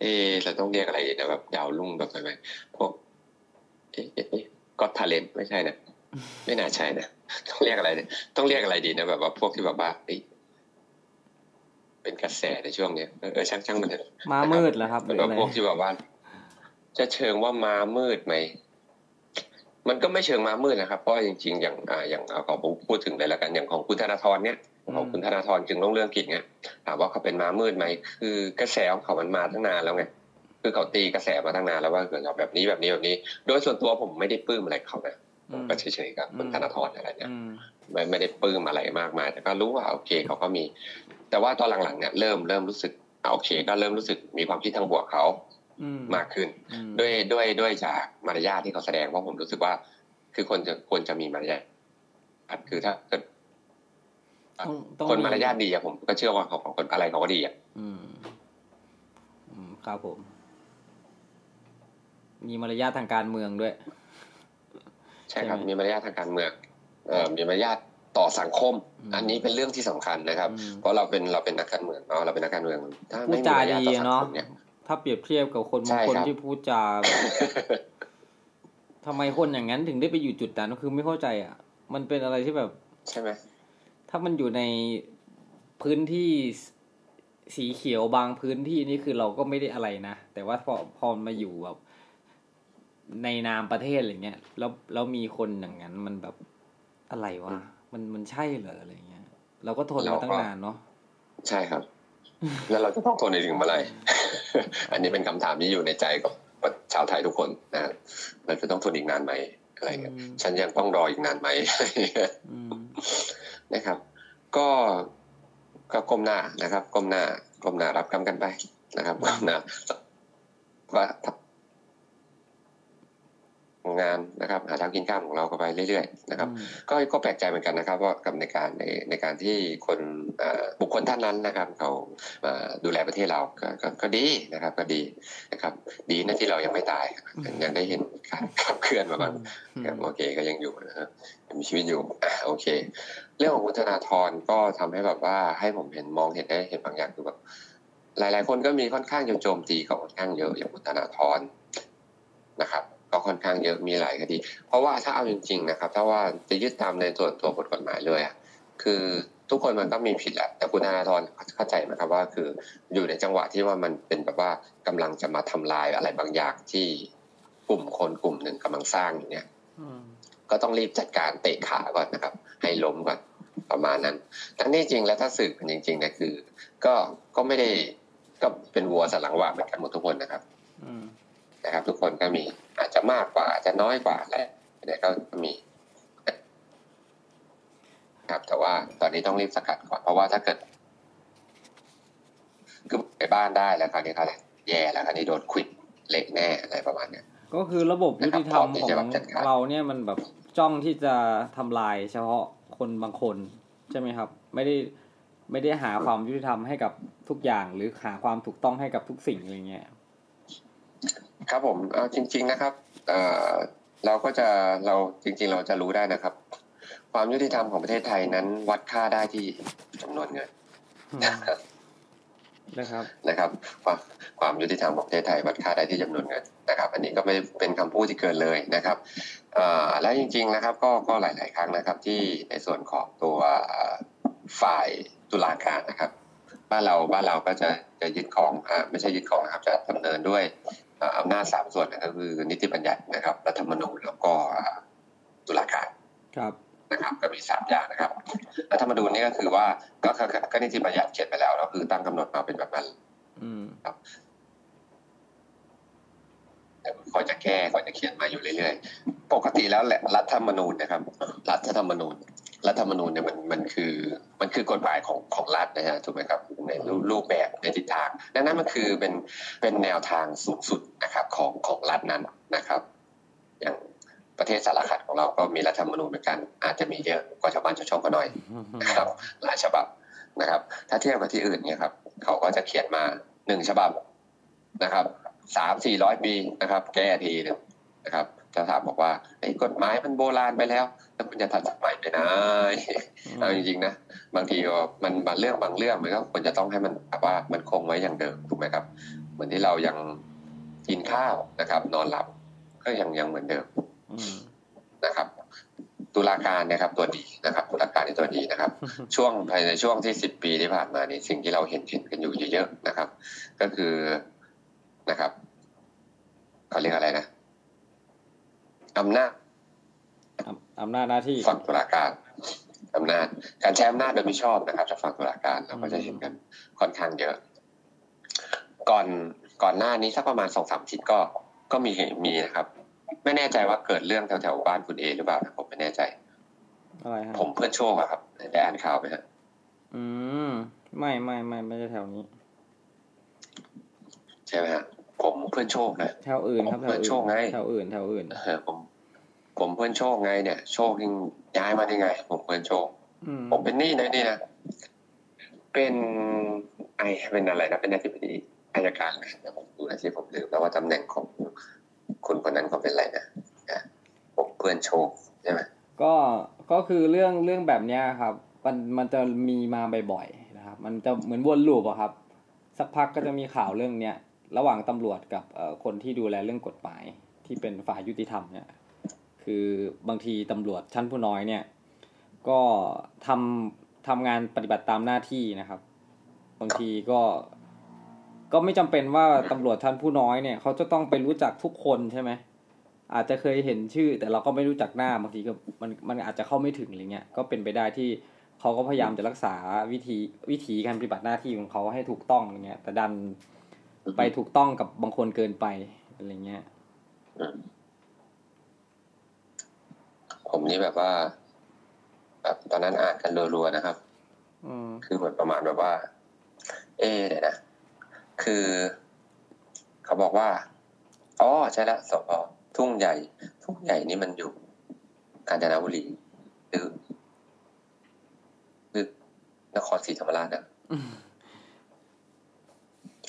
Speaker 1: เออเราต้องเรียกอะไรนะแบบดาวรุ่งแบบอะไรพวกเอ๊ะเอ๊ะเอ๊ะก็ทาเลนไม่ใช่นะไม่น่าใช่นะต้องเรียกอะไรเนี่ยต้องเรียกอะไรดีนะแบบว่าพวกที่แบบว่าเอ้ยเป็นกระแสในช่วงเนี้ยเออเออช่างช่างมันเถอะ
Speaker 2: ม้ามืดเหรอครับห
Speaker 1: แบ
Speaker 2: รือบอะไร
Speaker 1: พวกที่แบบว่าจะเชิงว่าม้ามืดไหม มันก็ไม่เชิงม้ามืดนะครับ เพราะว่าจริงๆ อย่างอ่าอย่างเอาของผมพูดถึงเลยแล้วกันอย่างของคุณธนาธรเนี่ยของคุณธนาธรจึงต้องเรื่องกิจเนี่ยถามว่าเขาเป็นม้ามืดไหมคือกระแสของเขามันมาตั้งนานแล้วไงคือเขาตีกระแสมาตั้งนานแล้วว่าเกิดแบบนี้แบบนี้แบบนี้ โดยส่วนตัวผมไม่ได้ปลื้มอะไรเขานะผมก็เฉยๆกับคุณธนาธรอะไรเนี่ย
Speaker 2: อืม
Speaker 1: ไม่ไม่ได้ปลื้มอะไรมากมาย แต่ก็รู้ว่าโอเคเขาก็มี แต่ว่าตอนหลังๆเนี่ยเริ่มเริ่มรู้สึกอ่าโอเค ก็เริ่มรู้สึกมีความคิดทางบวกเขา
Speaker 2: อื ม
Speaker 1: มากขึ้น
Speaker 2: อืม
Speaker 1: ด้วยด้วยด้วยจากมารยาทที่เขาแสดงเพราะผมรู้สึกว่า คือคนจะควรจะมีมารยาทคือถ้าเกิด
Speaker 2: ต้องต้อง
Speaker 1: คนมารยาทดีอะผมก็เชื่อว่าเขาของคนอะไรเขาก็ดีอะ
Speaker 2: อืมอืมครับผม มีมารยาททางการเมืองด้วย
Speaker 1: ใช่ครับ
Speaker 2: ใช่ไหม
Speaker 1: มีมารยาททางการเมืองเอ่อมีมารยาทต่อสังคม
Speaker 2: อืม
Speaker 1: อันนี้เป็นเรื่องที่สำคัญนะครับ
Speaker 2: อืม
Speaker 1: เพราะเราเป็นเราเป็นนักการเมืองเนาะเราเป็นนักการเมือง ถ้า
Speaker 2: พูด
Speaker 1: ไม่มี
Speaker 2: จามา
Speaker 1: รยาท
Speaker 2: ดี
Speaker 1: ต่อสัง
Speaker 2: เนาะ
Speaker 1: คมเนี่ย
Speaker 2: ถ้าเปรียบเทียบกับคน
Speaker 1: ใช่
Speaker 2: บางคน
Speaker 1: ครับ
Speaker 2: ที่พูดจาแบบทำไมคนอย่างนั้นถึงได้ไปอยู่จุดนั้นก็คือไม่เข้าใจอะ มันเป็นอะไรที่แบบ
Speaker 1: ใช่ไหม
Speaker 2: ถ้ามันอยู่ในพื้นที่สีเขียวบางพื้นที่นี่คือเราก็ไม่ได้อะไรนะ แต่ว่าพอพอมาอยู่แบบ ในนามประเทศอะไรเงี้ยแล้วแล้วมีคนอย่างนั้นมันแบบอะไรวะมันมันใช่เหรออะไรเงี้ย เราก็ทนมาตั้งนานเนาะ
Speaker 1: ใช่ครับ แล้วเราจะต้องทนในถึงเมื่อไหร่อันนี้เป็นคำถามที่อยู่ในใจกับชาวไทยทุกคนนะเราจะต้องทนอีกนานไหมอะไรเงี้ย
Speaker 2: อืม
Speaker 1: ฉันยังต้องรออีกนานไหม
Speaker 2: อืม
Speaker 1: นะครับ ก็ก็ก้มหน้านะครับก้มหน้าก้มหน้ารับกรรมกันไปนะครับก้มหน้าว่า ทำงานนะครับหาทางกินข้าวของเราก็ไปเรื่อยๆนะครับ
Speaker 2: อืม
Speaker 1: ก็ก็แปลกใจเหมือนกันนะครับว่ากับในการในในการที่คนเอ่อบุคคลท่านนั้นนะครับเขาเอ่อดูแลประเทศเราก็ก็ก็ดีนะครับก็ดีนะครับ ดีนะที่เรายังไม่ตายยังยังได้เห็นการขับเคลื่อนมาบ้างครับโอเคก็ยังอยู่นะครับยังมีชีวิตอยู่อะโอเค เรื่องของคุณธนาธรก็ทำให้แบบว่าให้ผมเห็นมองเห็นได้เห็นบางอย่างคือแบบหลาย ๆ คนก็มีค่อนข้างจะโจมตีเขาค่อนข้างเยอะอย่างคุณธนาธรนะครับก็ ค่อนข้างเยอะมีหลายคดี เพราะว่าถ้าเอาจริง ๆ นะครับ ถ้าว่าจะยึดตามในส่วนตัวบทกฎหมายเลยอะคือทุกคนมันก็มีผิดแหละแต่คุณธนาธรเข้าใจไหมครับว่าคืออยู่ในจังหวะที่ว่ามันเป็นแบบว่ากำลังจะมาทำลายอะไรบางอย่างที่กลุ่มคนกลุ่มหนึ่งกำลังสร้างอยู่เนี่ย
Speaker 2: อืม
Speaker 1: ก็ต้องรีบจัดการเตะขาก่อนนะครับ ให้ล้มก่อนประมาณนั้นทั้งนี้จริงแล้วถ้าสืบกันจริงๆเนี่ยคือ ก็ก็ไม่ได้ก็เป็นวัวสันหลังหว่าเหมือนกันหมดทุกคนนะครับ
Speaker 2: อืม
Speaker 1: นะครับ ทุกคนก็มีอาจจะมากกว่าอาจจะน้อยกว่าแหละแต่ก็มีครับ แต่ว่าตอนนี้ต้องรีบสกัดก่อนเพราะว่าถ้าเกิดคือไปบ้านได้แล้วคราวนี้เขาแย่แล้วคราวนี้โดนควิดเละแน่อะไรประมาณเนี้ย
Speaker 2: ก็คือระบบยุติธรรม
Speaker 1: นะครับ
Speaker 2: ของ
Speaker 1: ที่จะแบบจัดการ
Speaker 2: เราเนี่ยมันแบบจ้องที่จะทำลายเฉพาะคนบางคนใช่ไหมครับ ไม่ได้ไม่ได้หาความยุติธรรมให้กับทุกอย่าง หรือหาความถูกต้องให้กับทุกสิ่งอะไรเงี้ย
Speaker 1: ครับผมเอาจริง ๆนะครับเอ่อเราก็จะเราจริง ๆ เราจะรู้ได้นะครับ ความยุติธรรมของประเทศไทยนั้น วัดค่าได้ที่จำนวนเงิน
Speaker 2: อืมนะครับ
Speaker 1: นะครับ ความความยุติธรรมของประเทศไทยวัดค่าได้ที่จำนวนเงินนะครับ อันนี้ก็ไม่ได้เป็นคำพูดที่เกินเลยนะครับเอ่อและจริง ๆนะครับ ก็ก็หลาย ๆ ครั้งนะครับ ที่ในส่วนของตัวเอ่อฝ่ายตุลาการนะครับ บ้านเราบ้านเราก็จะจะยึดของอ่าไม่ใช่ยึดของนะครับจะดำเนินด้วยเอ่ออำนาจสามส่วนนะครับคือนิติบัญญัตินะครับรัฐธรรมนูญแล้วก็ตุลาการ
Speaker 2: ครับ
Speaker 1: นะครับก็มีสามอย่างนะครับรัฐธรรมนูญนี่ก็คือว่าก็ก็ก็ก็นิติบัญญัติเขียนไปแล้วแล้วคือตั้งกำหนดมาเป็นแบบนั้น
Speaker 2: อืม
Speaker 1: เขาจะแก้เขาจะเขียนมาอยู่เรื่อยๆ ปกติแล้วแหละรัฐธรรมนูญนะครับ รัฐธรรมนูญ รัฐธรรมนูญเนี่ยมันมันคือมันคือกฎหมายของของรัฐนะฮะถูกไหมครับในรูรูปแบบในทิศทาง ดังนั้นมันคือเป็นเป็นแนวทางสูงสุดนะครับของของรัฐนั้นนะครับ อย่างประเทศสารคัดของเราก็มีรัฐธรรมนูญเหมือนกัน อาจจะมีเยอะกว่าชาวบ้านชาวช่องก็หน่อยนะครับหลายฉบับนะครับ ถ้าเทียบกับที่อื่นเนี่ยครับ เขาก็จะเขียนมาหนึ่งฉบับนะครับสามสี่ร้อยปีนะครับ แก้ทีหนึงนะครับจะถามบอกว่าไอ้ยกฎหมายมันโบราณไปแล้ว แล้วคุณจะทันสมัยไปไหนเอาจริงๆนะบางทีก็มันบางเรื่องบางเรื่องมันก็ควรจะต้องให้มันแบบว่ามันคงไว้อย่างเดิมถูกไหมครับ เหมือนที่เรายังกินข้าวนะครับ นอนหลับก็ยังยังเหมือนเดิม
Speaker 2: อืม
Speaker 1: นะครับ ตุลาการนะครับตัวดีนะครับตุลาการในตัวดีนะครับ ช่วงภายในช่วงที่สิบปีที่ผ่านมานี่สิ่งที่เราเห็นเห็นกันอยู่เยอะๆนะครับ ก็คือนะครับเขาเรียกอะไรนะอำนาจ
Speaker 2: อำอำนาจหน้าที่
Speaker 1: ฝั่งตุลาการอำนาจ การใช้อำนาจโดยมิชอบนะครับจากฝั่งตุลาการเราก็จะเห็นกันค่อนข้างเยอะ ก่อนก่อนหน้านี้สักประมาณสองสามอาทิตย์ก็ก็มีมีนะครับ ไม่แน่ใจว่าเกิดเรื่องแถวๆบ้านคุณเอหรือเปล่านะผมไม่แน่ใจ
Speaker 2: อะไรฮะ
Speaker 1: ผมเพื่อนโชคอะครับได้อ่านข่าวไหมฮะ
Speaker 2: อืมไม่ไม่ไม่ไม่ใช่แถวนี้
Speaker 1: ใช่ไหมฮะผมเพื่อนโชคนะ
Speaker 2: แถวอื่นครับแถว
Speaker 1: เปิดโช
Speaker 2: อื่
Speaker 1: ค
Speaker 2: น
Speaker 1: ไง
Speaker 2: แถวอื่นแถวอื่น
Speaker 1: เออผม ผมเพื่อนโชคไงเนี่ย โชคยังย้ายมาได้ไง ผมเพื่อนโชค
Speaker 2: อืม
Speaker 1: ผมเป็นหนี้นะนี่นะเป็นไอเป็นอะไรนะเป็นอธิบดีอายการนะเดี๋ยวผมดูนะที่ผมลืมแล้วว่าตำแหน่งของคุณคนนั้นเขาเป็นอะไรนะนะผมเพื่อนโชคใช่ไหม
Speaker 2: ก็ก็คือเรื่องเรื่องแบบเนี้ยครับ มันมันจะมีมาบ่อยๆนะครับ มันจะเหมือนวนลูปอะครับ สักพักก็จะมีข่าวเรื่องเนี้ยระหว่างตำรวจกับเอ่อคนที่ดูแลเรื่องกฎหมายที่เป็นฝ่ายยุติธรรมเนี่ย คือบางทีตำรวจชั้นผู้น้อยเนี่ย ก็ทำทำงานปฏิบัติตามหน้าที่นะครับ บางทีก็ก็ไม่จำเป็นว่าตำรวจชั้นผู้น้อยเนี่ยเขาจะต้องไปรู้จักทุกคนใช่ไหมอาจจะเคยเห็นชื่อ แต่เราก็ไม่รู้จักหน้าบางทีก็มันมันอาจจะเข้าไม่ถึงอะไรเงี้ยก็เป็นไปได้ที่เขาก็พยายามจะรักษาวิธีวิธีการปฏิบัติหน้าที่ของเขาให้ถูกต้องอะไรเงี้ย แต่ดันไปถูกต้องกับบางคนเกินไปอะไรเงี้ย
Speaker 1: ผมนี่แบบว่า แบบตอนนั้นอ่านกันรัวๆนะครับ
Speaker 2: อืม
Speaker 1: คือเหมือนประมาณแบบว่า เอ๊ะเดี๋ยวนะคือ เขาบอกว่าอ๋อใช่ละสพทุ่งใหญ่ ทุ่งใหญ่นี่มันอยู่ กาญจนบุรีหรือหรือนครศรีธรรมราชนะ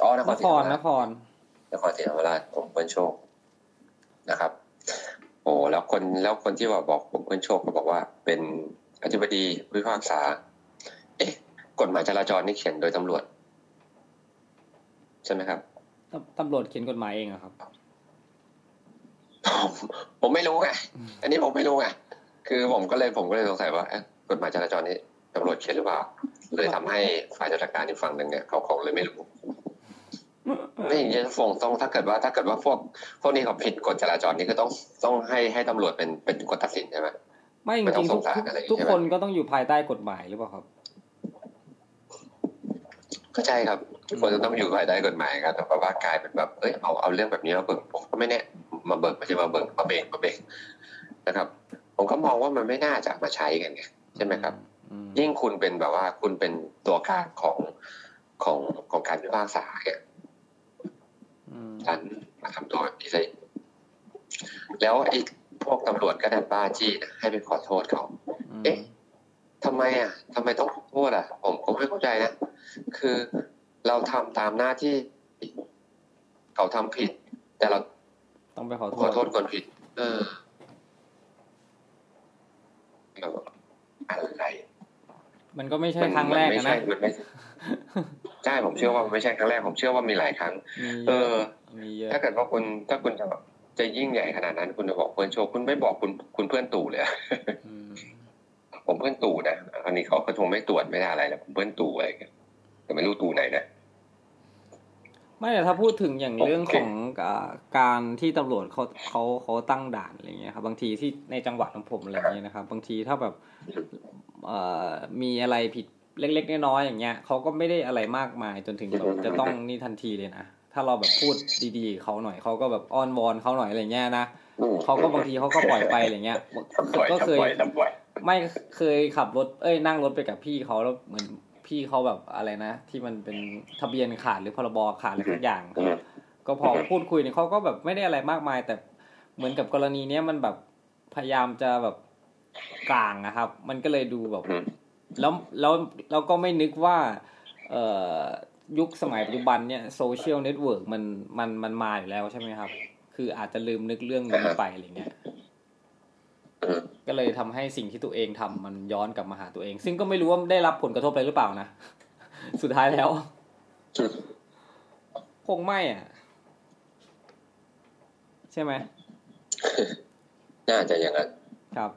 Speaker 1: อ๋อนคร
Speaker 2: น
Speaker 1: ศรี
Speaker 2: ค
Speaker 1: ธรร
Speaker 2: ร
Speaker 1: ม
Speaker 2: น
Speaker 1: ราช
Speaker 2: คร
Speaker 1: นครศรีธรรมราชผมเพื่อนโชคนะครับ โอ้แล้วคนแล้วคนที่ว่าบอกผมเพื่อนโชคก็บอกว่า เป็นอธิบดีผู้พิพากษา เอ๊ะ กฎหมายจราจรนี่เขียนโดยตำรวจ ใช่ไหมครับ
Speaker 2: ตำตำรวจเขียนกฎหมายเองเหรอครับ
Speaker 1: ผมผมไม่รู้ไงอันนี้ผมไม่รู้ไงคือผมก็เลยผมก็เลยสงสัยว่าเอ๊ะกฎหมายจราจรนี่ตำรวจเขียนหรือเปล่าเลยทำให้ฝ่ายจัดการอีกฝั่งหนึ่งเนี่ยเขาเขาเลยไม่รู้ ไม่อย่างนี้ฟงต้องถ้าเกิดว่าถ้าเกิดว่าพวกพวกนี้เขาผิดกฎจราจรนี่ก็ต้องต้องให้ให้ตำรวจเป็นเป็นคนตัดสินใช่ไหม
Speaker 2: ไม่จ
Speaker 1: ไม่ต้อ
Speaker 2: ริ
Speaker 1: ง
Speaker 2: งๆทุก
Speaker 1: สงสาร
Speaker 2: ทุก
Speaker 1: อะไรอย่างงี้
Speaker 2: ทุก
Speaker 1: ใช่ไหม
Speaker 2: คนก็ต้องอยู่ภายใต้กฎหมายหรือเปล่าครับ
Speaker 1: ก็ใช่ครับทุกคนจะต้องอยู่ภายใต้กฎหมายครับแต่ว่ากลายเป็นแบบเอ้ยเอาเอาเรื่องแบบนี้มาเบิกผมก็ไม่แน่มาเบิกไม่ใช่มาเบิกมาเบรกมาเบรกนะครับ ผมก็มองว่ามันไม่น่าจะมาใช้กันไงใช่ไหมครับ
Speaker 2: อืม
Speaker 1: ยิ่งคุณเป็นแบบว่าคุณเป็นตัวกลางของของของการพิพากษาเนี่ย
Speaker 2: อืม
Speaker 1: ดันมาทำตัวแบบนี้ซะอีกแล้วไอ้พวกตำรวจก็ดันบ้าจี้นะให้ไปขอโทษเขา
Speaker 2: อืม
Speaker 1: เอ๊ะทำไมอะทำไมต้องขอโทษอะ ผมก็ไม่เข้าใจนะ คือเราทำตามหน้าที่ เขาทำผิด แต่เรา
Speaker 2: ต้องไปขอโท
Speaker 1: ขอ
Speaker 2: ษ
Speaker 1: โทษคนผิด เออแบบอะไร
Speaker 2: มันก็ไม่ใช่ครั้งแรก
Speaker 1: มั
Speaker 2: อะ
Speaker 1: ไม่
Speaker 2: นะ
Speaker 1: ใช่มันไม่ใช่ผมเชื่อว่ามันไม่ใช่ครั้งแรกผมเชื่อว่ามีหลายครั้ง
Speaker 2: มี
Speaker 1: เอ
Speaker 2: เย
Speaker 1: อ
Speaker 2: อะมีเยอะ
Speaker 1: ถ้าเกิดว่าคุณถ้าคุณจะจะยิ่งใหญ่ขนาดนั้น คุณจะบอกเพื่อนโชว์คุณไม่บอกคุณคุณเพื่อนตู่เลยอะ
Speaker 2: อืม
Speaker 1: ผมเพื่อนตู่นะอันนี้เขาก็คงไม่ตรวจไม่ได้อะไรแล้วผมเพื่อนตู่อะไรกันแต่ไม่รู้ตู่ไหนนะ
Speaker 2: ไม่แต่ถ้าพูดถึงอย่าง
Speaker 1: โอเค
Speaker 2: เรื่องของอ่าการที่ตำรวจเขาเขาเขาตั้งด่านอะไรเงี้ยครับบางทีที่ในจังหวัดของผมอะไรเงี้ยนะครับ บางทีถ้าแบบเอ่อมีอะไรผิด เล็ก ๆ น้อยๆอย่างเงี้ยเขาก็ไม่ได้อะไรมากมายจนถึงแบบจะต้องนี่ทันทีเลยนะถ้าเราแบบพูดดีๆเขาหน่อยเขาก็แบบอ้อนวอนเขาหน่อยอะไรเงี้ยนะ
Speaker 1: อืม
Speaker 2: เขาก็บางทีเขาก็ปล่อยไปอะไรเงี้ย
Speaker 1: ทำบ่อย
Speaker 2: ก็เคย
Speaker 1: ทำบ่อยทำบ่อย
Speaker 2: ไม่เคยขับรถเอ้ยนั่งรถไปกับพี่เขาแล้วเหมือนพี่เขาแบบอะไรนะ ที่มันเป็นทะเบียนขาดหรือพรบขาดอะไรสักอย่าง
Speaker 1: อืม
Speaker 2: ก็พอพูดคุยเนี่ยเขาก็แบบไม่ได้อะไรมากมาย แต่เหมือนกับกรณีเนี้ยมันแบบพยายามจะแบบกลางนะครับ มันก็เลยดูแบบ
Speaker 1: อืม
Speaker 2: แล้วแล้วเราก็ไม่นึกว่าเอ่อยุคสมัยปัจจุบันเนี่ย social network มันมันมันมาอยู่แล้วใช่ไหมครับ คืออาจจะลืมนึกเรื่องนี้ไปอะไรเงี้ย
Speaker 1: อืม
Speaker 2: ก็เลยทำให้สิ่งที่ตัวเองทำมันย้อนกลับมาหาตัวเอง ซึ่งก็ไม่รู้ว่าได้รับผลกระทบอะไรหรือเปล่านะ สุดท้ายแล้ว คงไม่อะ ใช่ไหม
Speaker 1: น่าจะอย่างนั้น
Speaker 2: ครับ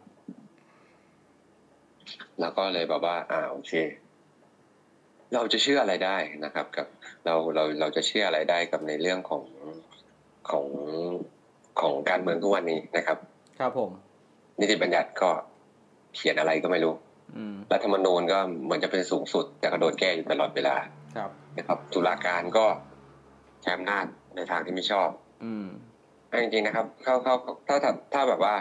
Speaker 1: แล้วก็เลยแบบว่า อ่าโอเค เราจะเชื่ออะไรได้นะครับ กับเราเราเราจะเชื่ออะไรได้กับในเรื่องของของของการเมืองทุกวันนี้นะครับ
Speaker 2: ครับผม
Speaker 1: นิติบัญญัติก็เขียนอะไรก็ไม่รู้
Speaker 2: อืม
Speaker 1: รัฐธรรมนูญก็เหมือนจะเป็นสูงสุด แต่ก็โดนแก้อยู่ตลอดเวลา
Speaker 2: ครับ
Speaker 1: นะครับตุลาการก็ใช้อำนาจในทางที่ไม่ชอบ
Speaker 2: อืม
Speaker 1: จริงๆนะครับ เขาเขาถ้าถ้าถ้าแบบว่า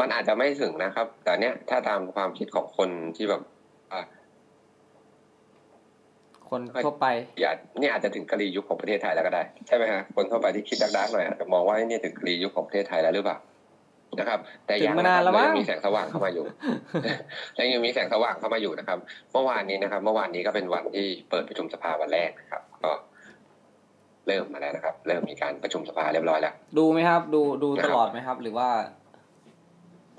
Speaker 1: มันอาจจะไม่ถึงนะครับ แต่เนี้ยถ้าตามความคิดของคนที่แบบอ่า
Speaker 2: คนทั่วไป
Speaker 1: อย่าเนี่ยอาจจะถึงกรียุคของประเทศไทยแล้วก็ได้ใช่ไหมฮะคนทั่วไปที่คิดดักๆหน่อยอาจจะมองว่านี่ถึงกรียุคของประเทศไทยแล้วหรือเปล่านะครับ แต่ยัง
Speaker 2: ถึงมานานแล้วมั้ง
Speaker 1: ยังมีแสงสว่างเข้ามาอยู่และยังมีแสงสว่างเข้ามาอยู่นะครับ เมื่อวานนี้นะครับ เมื่อวานนี้ก็เป็นวันที่เปิดประชุมสภาวันแรกนะครับ ก็เริ่มมาแล้วนะครับ เริ่มมีการประชุมสภาเรียบร้อยแล้ว
Speaker 2: ดูไหมครับ ดูดู
Speaker 1: นะครับ
Speaker 2: ตลอดไหมครับ หรือว่า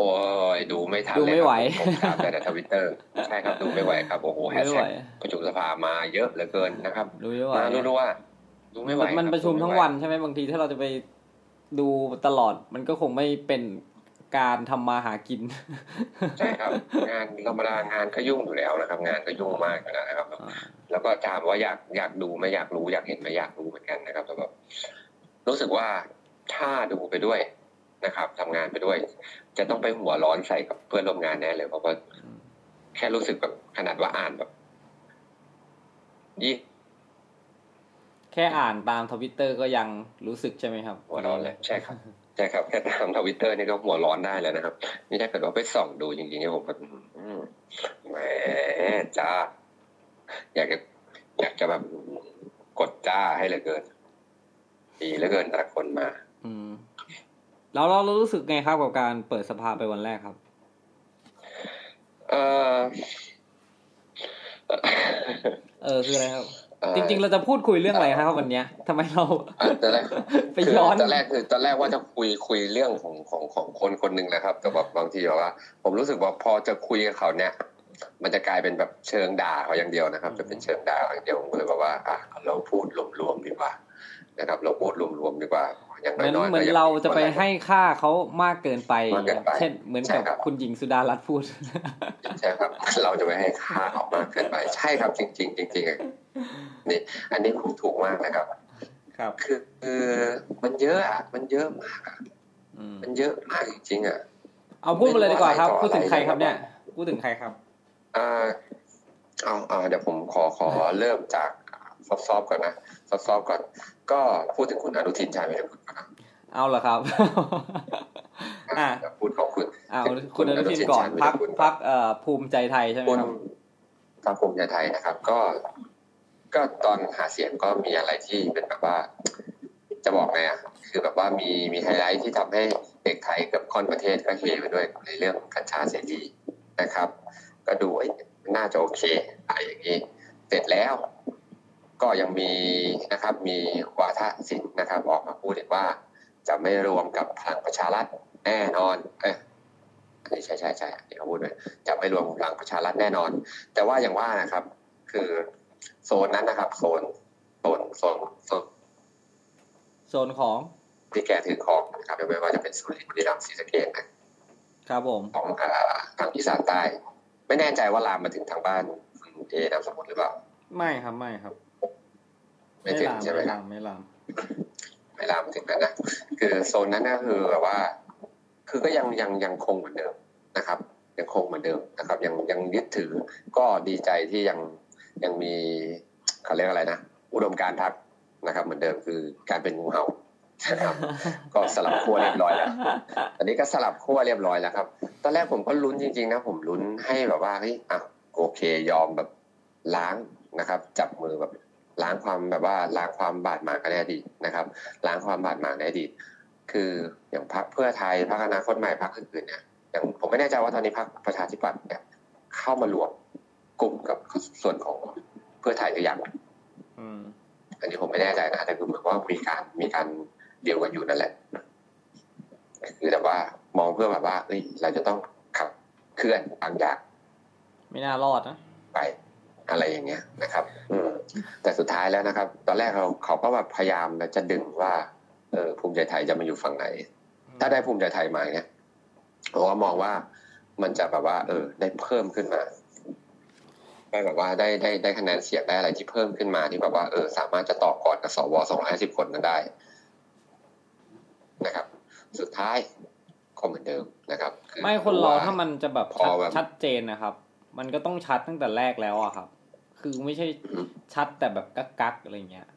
Speaker 1: โอ้ยดูไม่ทัน
Speaker 2: ดู
Speaker 1: เลย
Speaker 2: ไม่
Speaker 1: ครับ
Speaker 2: ไหว
Speaker 1: ผมถามแต่ในทวิตเตอร์ใช่ครับดูไม่ไหวครับโอ้โหแฮช
Speaker 2: ไม่ไหว
Speaker 1: แท็กประชุมสภามาเยอะเหลือเกินนะครับ
Speaker 2: ดูไม่ไหว
Speaker 1: มารัวๆดูไม่ไหว
Speaker 2: มัน
Speaker 1: คบ
Speaker 2: ประชุม
Speaker 1: ดูไไห
Speaker 2: ทั้งวันใช่ไหมบางทีถ้าเราจะไปดูตลอดมันก็คงไม่เป็นการทำมาหากิน
Speaker 1: ใช่ครับ งานธรรมดางานก็ยุ่งอยู่แล้วนะครับ งานก็ยุ่งมากอยู่แล้วนะครับ
Speaker 2: อ่า
Speaker 1: แล้วก็ถามว่าอยากอยากดูไหม่อยากรู้อยากเห็นไหมอยากรู้เหมือนกันนะครับแต่แบบรู้สึกว่าถ้าดูไปด้วยนะครับทำงานไปด้วย จะต้องไปหัวร้อนใส่กับเพื่อนร่วมงานแน่เลย เพราะว่าแค่รู้สึกแบบขนาดว่าอ่านแบบยี่
Speaker 2: แค่อ่านตามทวิตเตอร์ก็ยังรู้สึกใช่ไหมครับ
Speaker 1: หัวร้อนเลยใช่ครับใช่ครับแค่ตามทวิตเตอร์นี่ก็หัวร้อนได้แล้วนะครับ นี่ถ้าเกิดว่าไปส่องดูจริงๆเนี่ยผมแบบอืมแหมจ้า อยากจะอยากจะแบบกดจ้าให้เหลือเกิน ดีเหลือเกินแต่ละคนมา
Speaker 2: อืม แล้วเรารู้สึกไงครับกับการเปิดสภาไปวันแรกครับ
Speaker 1: เออ
Speaker 2: เออคืออะไรครับ
Speaker 1: เอ่อ
Speaker 2: จริง ๆ เราจะพูดคุยเรื่องอะไรครับวันเนี้ยทำไมเรา
Speaker 1: อะตอนแรก
Speaker 2: ไปย้อน
Speaker 1: ตอนแรกคือตอนแรกว่าจะคุยคุยเรื่องของของของคนคนหนึ่งนะครับ แต่แบบบางทีแบบว่า ผมรู้สึกว่าพอจะคุยกับเขาเนี่ย มันจะกลายเป็นแบบเชิงด่าเขาอย่างเดียวนะครับ จะเป็นเชิงด่าเขาอย่างเดียวผมก็เลยบอกว่า อะเราพูดรวมๆดีกว่านะครับ เราพูดรวมๆดีกว่า อย่าง
Speaker 2: เหมือน
Speaker 1: น้อยๆ
Speaker 2: เหมือน
Speaker 1: ก็ยัง
Speaker 2: เราจะไป
Speaker 1: มีคน
Speaker 2: ให้ค่าเขามากเกินไป
Speaker 1: มากเกินไป
Speaker 2: เช่นเหมือน
Speaker 1: ใช่
Speaker 2: กับ
Speaker 1: ครับ
Speaker 2: คุณหญิงสุดารัตน์พูด
Speaker 1: ใช่ครับ เราจะไปให้ค่าออกมากเกินไป ใช่ครับจริงๆจริงๆอะนี่อันนี้คุณถูกมากนะครับ
Speaker 2: ครับ
Speaker 1: คือคือมันเยอะอะมันเยอะมากอะ
Speaker 2: อืม
Speaker 1: มันเยอะมากจริงๆอะ
Speaker 2: เอาพูดมาเลยดีกว่าครับ
Speaker 1: ไม่รู้
Speaker 2: พูดถึงใครครับ
Speaker 1: อะไร
Speaker 2: เนี่ย พูดถึงใครครับ
Speaker 1: อ่าเอาเอาเดี๋ยวผมขอขอเริ่มจาก ซอฟๆก่อนนะซอฟๆก่อน ก็พูดถึงคุณอนุทินชาญวิรกุลก่อนนะ
Speaker 2: เอาเหรอครับอะ
Speaker 1: เดี๋ยวพูดของคุณ
Speaker 2: เอาคุณอนุทินก่อนพักพักเอ่อภูมิใจไทยใช่ไหม
Speaker 1: คุณ
Speaker 2: ครับ
Speaker 1: พรรคภูมิใจไทยนะครับ ก็ ก็ตอนหาเสียงก็มีอะไรที่เป็นแบบว่า จะบอกไงอะคือแบบว่ามีมีไฮไลท์ที่ทำให้เด็กไทยเกับค่อนประเทศก็เฮไปด้วยในเรื่องกัญชาเสรีนะครับ ก็ดูเอ้ยน่าจะโอเคอะไรอย่างนี้เสร็จแล้ว ก็ยังมีนะครับมีวาทศิลป์นะครับออกมาพูดอีกว่า จะไม่รวมกับพลังประชารัฐแน่นอนเอยอันนี้ใช่ใช่ใช่อันนี้เขาพูดเลยจะไม่รวมกับพลังประชารัฐแน่นอน แต่ว่าอย่างว่านะครับ คือโซนนั้นนะครับ โซนโซนโซนโซน
Speaker 2: โซนของ
Speaker 1: ที่แกถือครองนะครับไม่ว่าจะเป็นสุรินทร์บุรีรัมย์ศรีสะเกษนะครับ
Speaker 2: ผม
Speaker 1: ของอ่าทางอีสานใต้ ไม่แน่ใจว่าลามมาถึงทางบ้านคุณเอนามสมมติหรือเปล่า
Speaker 2: ไม่ครับไม่ครับ
Speaker 1: ไม่ถึง
Speaker 2: ลาม
Speaker 1: ใช่ไหม
Speaker 2: ไม่
Speaker 1: ครั
Speaker 2: ลา
Speaker 1: บ
Speaker 2: มไม่ลาม
Speaker 1: ไม่ลามถึงนั้นนะคือโซนนั้นก็คือแบบว่า คือก็ยังยังยังคงเหมือนเดิมนะครับ ยังคงเหมือนเดิมนะครับ ยังยังยึดถือก็ดีใจที่ยังยังมีเขาเรียกอะไรนะอุดมการณ์พักนะครับ เหมือนเดิมคือการเป็นงูเห่านะครับก็สลับขั้วเรียบร้อยแล้วอันนี้ก็สลับขั้วเรียบร้อยแล้วครับ ตอนแรกผมก็ลุ้นจริงๆนะผมลุ้นให้แบบว่าเฮ้ยอะโอเคยอมแบบล้างนะครับ จับมือแบบ ล้างความแบบว่าล้างความบาดหมางกันในอดีตนะครับ ล้างความบาดหมางในอดีต คืออย่างพรรคเพื่อไทยพรรคอนาคตใหม่พรรคอื่นๆเนี่ยอย่างผมไม่แน่ใจว่าตอนนี้พรรคประชาธิปัตย์เนี่ยเข้ามารวมกลุ่มกับส่วนของเพื่อไทยหรือยัง
Speaker 2: อืม
Speaker 1: อันนี้ผมไม่แน่ใจนะแต่คือเหมือนว่ามีการมีการเดียวกันอยู่นั่นแหละคือแต่ว่ามองเพื่อแบบว่าเอ้ยเราจะต้องขับเคลื่อนบางอย่าง
Speaker 2: ไม่น่ารอดนะ
Speaker 1: ไปอะไรอย่างเงี้ยนะครับ อืม แต่สุดท้ายแล้วนะครับ ตอนแรกเราเขาก็แบบพยายามจะดึงว่าเออภูมิใจไทยจะมาอยู่ฝั่งไหน ถ้าได้ภูมิใจไทยมาเนี่ยผมก็มองว่ามันจะแบบว่า เออ ได้เพิ่มขึ้นมาได้แบบว่าได้ได้ได้คะแนนเสียงได้อะไรที่เพิ่มขึ้นมาที่แบบว่าเออสามารถจะต่อกอดกับสวสองร้อยห้าสิบคนนั้นได้ นะครับ สุดท้ายก็เหมือนเดิมนะครับอ
Speaker 2: ไม่คนเรา
Speaker 1: ว่
Speaker 2: ถ้ามันจะแบบ
Speaker 1: พอ
Speaker 2: ชัด
Speaker 1: แบบ
Speaker 2: ชัดเจนนะครับ มันก็ต้องชัดตั้งแต่แรกแล้วอะครับ คือไม่ใช่
Speaker 1: อืม
Speaker 2: ชัดแต่แบบกักกักๆอะไรเงี้ย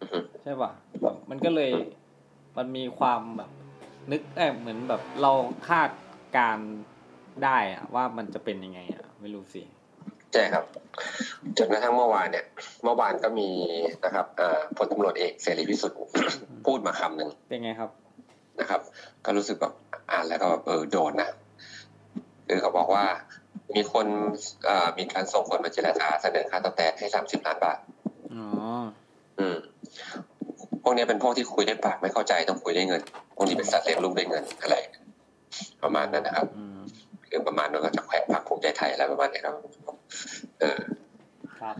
Speaker 1: อือฮึ
Speaker 2: ใช่ป่ะแบบมันก็เลยมันมีความแบบนึกเอยเหมือนแบบเราคาดการณ์ได้อะว่ามันจะเป็นยังไงอะไม่รู้สิ
Speaker 1: ใช่ครับจนกระทั่งเมื่อวานเนี่ยเมื่อวานก็มีนะครับเอ่อพลตำรวจเอกเสรีพิสุทธิ์พูดมาคำหนึ่ง
Speaker 2: เป็นไงครับ
Speaker 1: นะครับ ก็รู้สึกแบบอ่านแล้วก็แบบเออโดนนะคือเขาบอกว่า มีคนเอ่อมีการส่งคนมาเจรจาเสนอค่าตอบแทนให้สามสิบล้านบาท
Speaker 2: อ๋อ
Speaker 1: อืมพวกนี้เป็นพวกที่คุยได้ปากไม่เข้าใจต้องคุยได้เงิน พวกนี้เป็นสัตว์เลี้ยงลูกได้เงินอะไร ประมาณนั้นนะครับ
Speaker 2: อืม
Speaker 1: คือประมาณนั้นก็จะแขวะพรรคภูมิใจไทยอะไรประมาณนี้ครับเออ
Speaker 2: ครับ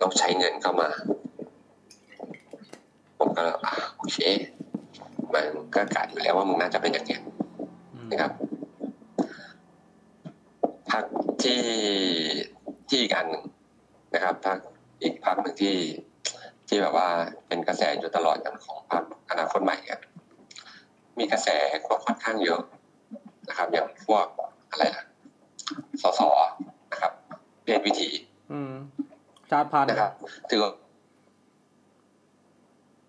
Speaker 1: ต้องใช้เงินเข้ามา ผมก็เลยอะโอเคมันก็กะอยู่แล้วว่ามึงน่าจะเป็นอย่างเนี้ย
Speaker 2: อืม
Speaker 1: นะครับ พักที่ที่อีกอันหนึ่งนะครับพักอีกพักหนึ่งที่ที่แบบว่าเป็นกระแสอยู่ตลอดอย่างของพักอนาคตใหม่เนี่ยมีกระแสก็ค่อนข้างเยอะนะครับ อย่างพวกอะไรล่ะสสนะครับเปลี่ยนวิธี
Speaker 2: อืมชาติพันธุ์
Speaker 1: นะครับถือว่า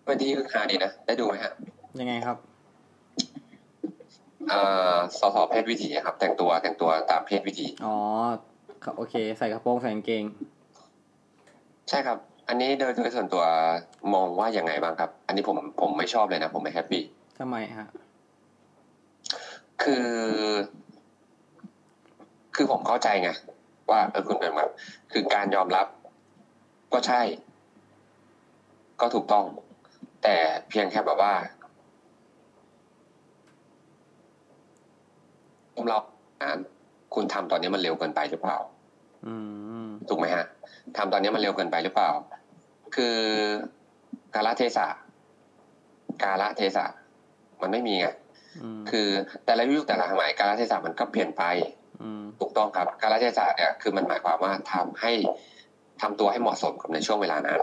Speaker 1: เป็นที่คือฮาดีนะ ได้ดูไหมฮะ
Speaker 2: ยังไงครับ
Speaker 1: เอ่อสสเพศวิถีครับ แต่งตัวแต่งตัวตามเพศวิถี
Speaker 2: อ๋อครับโอเค ใส่กระโปรงใส่กางเกง
Speaker 1: ใช่ครับ อันนี้โดยโดยส่วนตัวมองว่ายังไงบ้างครับ อันนี้ผมผมไม่ชอบเลยนะ ผมไม่ happy
Speaker 2: ทำไมฮะ
Speaker 1: คือ คือผมเข้าใจไงว่าเออคุณเป็นแบบคือการยอมรับ ก็ใช่ ก็ถูกต้อง แต่เพียงแค่แบบว่า ผมเราอ่านคุณทำตอนนี้มันเร็วเกินไปหรือเปล่า
Speaker 2: อืม
Speaker 1: ถูกไหมฮะทำตอนนี้มันเร็วเกินไปหรือเปล่า คือกาลเทศะกาลเทศะมันไม่มีไง
Speaker 2: อืม
Speaker 1: คือแต่ละยุคแต่ละสมัยกาลเทศะมันก็เปลี่ยนไป
Speaker 2: อืม
Speaker 1: ถูกต้องครับ กาลเทศะเนี่ยคือมันหมายความว่าทำให้ทำตัวให้เหมาะสมกับในช่วงเวลานั้น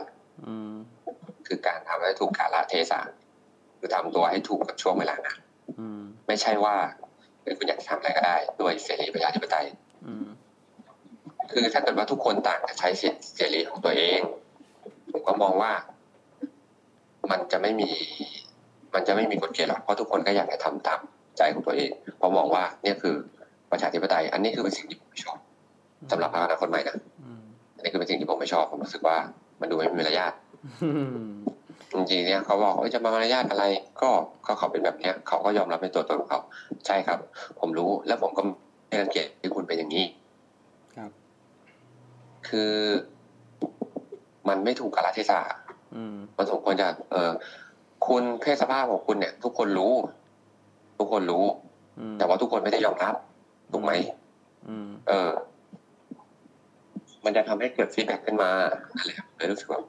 Speaker 2: อืม
Speaker 1: คือการทำให้ถูกกาลเทศะคือทำตัวให้ถูกกับช่วงเวลานั้น
Speaker 2: อืม
Speaker 1: ไม่ใช่ว่า เออคุณอยากจะทำอะไรก็ได้ด้วยเสรีประชาธิปไตย
Speaker 2: อืม
Speaker 1: คือถ้าเกิดว่าทุกคนต่างจะใช้สิทธิเสรีของตัวเองผมก็มองว่า มันจะไม่มี มันจะไม่มีกฎเกณฑ์หรอกเพราะทุกคนก็อยากจะทำตามใจของตัวเองเพราะมองว่าเนี่ยคือประชาธิปไตย อันนี้คือเป็นสิ่งที่ผมไม่ชอบสำหรับพรรคอนาคตใหม่นะ
Speaker 2: อืม
Speaker 1: อันนี้คือเป็นสิ่งที่ผมไม่ชอบผมรู้สึกว่า มันดูไม่มีมารยาท
Speaker 2: อืม
Speaker 1: จริงๆเนี่ยเขาบอกว่าจะมามารยาทอะไร ก็ก็เขาเป็นแบบเนี้ย เขาก็ยอมรับในตัวตนของเขา ใช่ครับ ผมรู้แล้วผมก็ไม่รังเกียจที่คุณเป็นอย่างนี้
Speaker 2: ครับ
Speaker 1: คือมันไม่ถูกกาลเทศะ
Speaker 2: อืม
Speaker 1: มันสมควรจะเออคุณเพศสภาพของคุณเนี่ย ทุกคนรู้ ทุกคนรู้
Speaker 2: อืม
Speaker 1: แต่ว่าทุกคนไม่ได้ยอมรับถูกไหม
Speaker 2: อืม
Speaker 1: เออ มันจะทำให้เกิดฟีดแบ็กขึ้นมานั่นแหละเลยรู้สึกว่า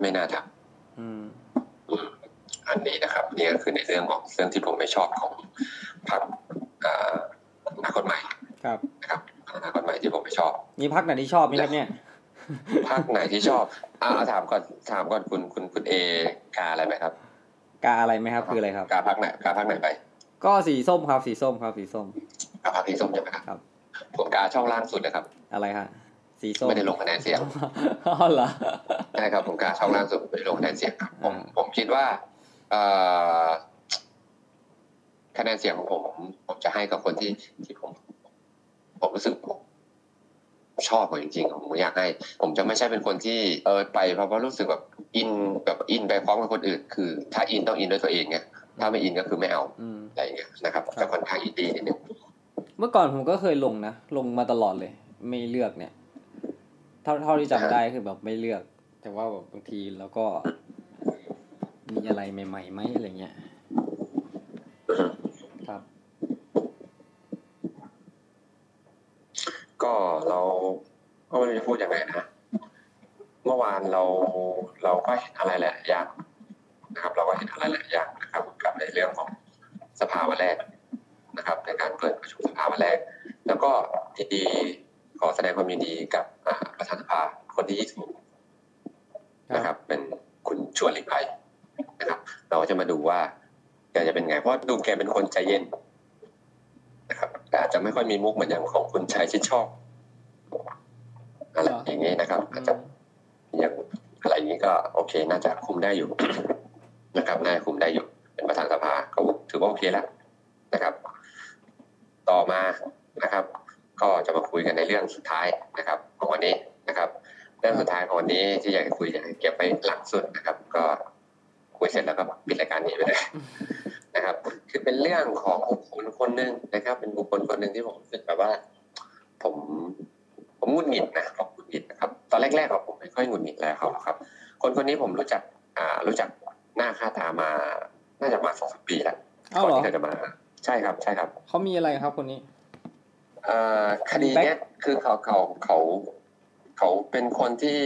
Speaker 1: ไม่น่าท
Speaker 2: อืมำ
Speaker 1: อันนี้นะครับ นี่ก็คือในเรื่องของเรื่องที่ผมไม่ชอบของพรรคอ่าอนาคตใหม่
Speaker 2: ครับ
Speaker 1: นะครับอนาคตใหม่ที่ผมไม่ชอบ
Speaker 2: มีพักไหนที่ชอบไหมครับเนี่ย
Speaker 1: ภาคไหนที่ชอบอ่าเอาถามก่อนถามก่อนคุณคุณคุณเอกาอะไรไหมครับ
Speaker 2: กาอะไรไหมครับคืออะไรครับ
Speaker 1: กาภาคไหนกาภาคไหนไป
Speaker 2: ก็สีส้มครับสีส้มครับสีส้ม
Speaker 1: กาภาคที่ส้มใช่ไหมครับ
Speaker 2: ครับ
Speaker 1: ผมกาช่องล่างสุดนะครับ
Speaker 2: อะไรฮะ สีส้ม
Speaker 1: ไม่ได้ลงคะแนนเสียง
Speaker 2: อ๋อเหรอ
Speaker 1: ใช่ครับผมกาช่องล่างสุดไม่ได้ลงคะแนนเสียงครับผม
Speaker 2: อ่า
Speaker 1: ผมคิดว่าเอ่อคะแนนเสียงของผม ผมจะให้กับคนที่ที่ผม ผมรู้สึกผมชอบเขาจริงๆผมอยากให้ ผมจะไม่ใช่เป็นคนที่เออไปเพราะว่ารู้สึกแบบอินแบบอินไปพร้อมกับคนอื่น คือ ถ้าอินต้องอินด้วยตัวเองไงถ้าไม่อินก็คือไม่เอา
Speaker 2: อืม
Speaker 1: อะไรอย่างเงี้ยนะครับ
Speaker 2: ครับ
Speaker 1: จะค่อนข้างอินดี้นิดนึง
Speaker 2: เมื่อก่อนผมก็เคยลงนะลงมาตลอดเลย ไม่เลือกเนี่ย เท่าเท่าที่จำได้คือแบบไม่เลือก แต่ว่าแบบบางทีแล้วก็ มีอะไรใหม่ๆไหมอะไรเงี้ยครับ
Speaker 1: ก็เราก็ไม่รู้จะพูดยังไงนะเมื่อวานเราเราก็เห็นอะไรหลายอย่างนะครับ เราก็เห็นอะไรหลายอย่างนะครับกับในเรื่องของสภาวันแรกนะครับ ในการเปิดประชุมสภาวันแรก แล้วก็ยินดีข อแสดงความยินดีกับอ่าประธานสภาคนที่20นะครับ เป็นคุณชวนหลีกภัยนะครับ เราจะมาดูว่าแกจะเป็นไง เพราะดูแกเป็นคนใจเย็นนะครับแต่อาจจะไม่ค่อยมีมุกเหมือนอย่างของคุณชัยชิดชอบอะไรอย่างนี้นะครับ อาจจะอย่างอะไรอย่างนี้ก็โอเค น่าจะคุมได้อยู่นะครับน่าจะคุมได้อยู่ เป็นประธานสภาก็ถือว่าโอเคแล้วนะครับ ต่อมานะครับ ก็จะมาคุยกันในเรื่องสุดท้ายนะครับของวันนี้นะครับเรื่องสุดท้ายของวันนี้ที่อยากจะคุยอยากจะเก็บไปหลังสุดนะครับ ก็คุยเสร็จแล้วก็ปิดรายการนี้ไปเลยนะครับคือเป็นเรื่องของบุคคลคนหนึ่งนะครับ เป็นบุคคลคนหนึ่งที่ผมรู้สึกแบบว่า ผมผมหงุดหงิดนะผมหงุดหงิดนะครับ ตอนแรกๆอะผมไม่ค่อยหงุดหงิดแล้วเขาหรอกครับ คนคนนี้ผมรู้จักอ่ารู้จักหน้าค่าตามาน่าจะมาสองสามปีแล้ว
Speaker 2: อ้าว
Speaker 1: ก่อน
Speaker 2: เหรอ
Speaker 1: ที่เขาจะมา ใช่ครับ ใช่ครับ
Speaker 2: เขามีอะไรครับคนนี้
Speaker 1: เอ่อ คดีเนี้ยคือเขาเขาเขาเขาเป็นคนที่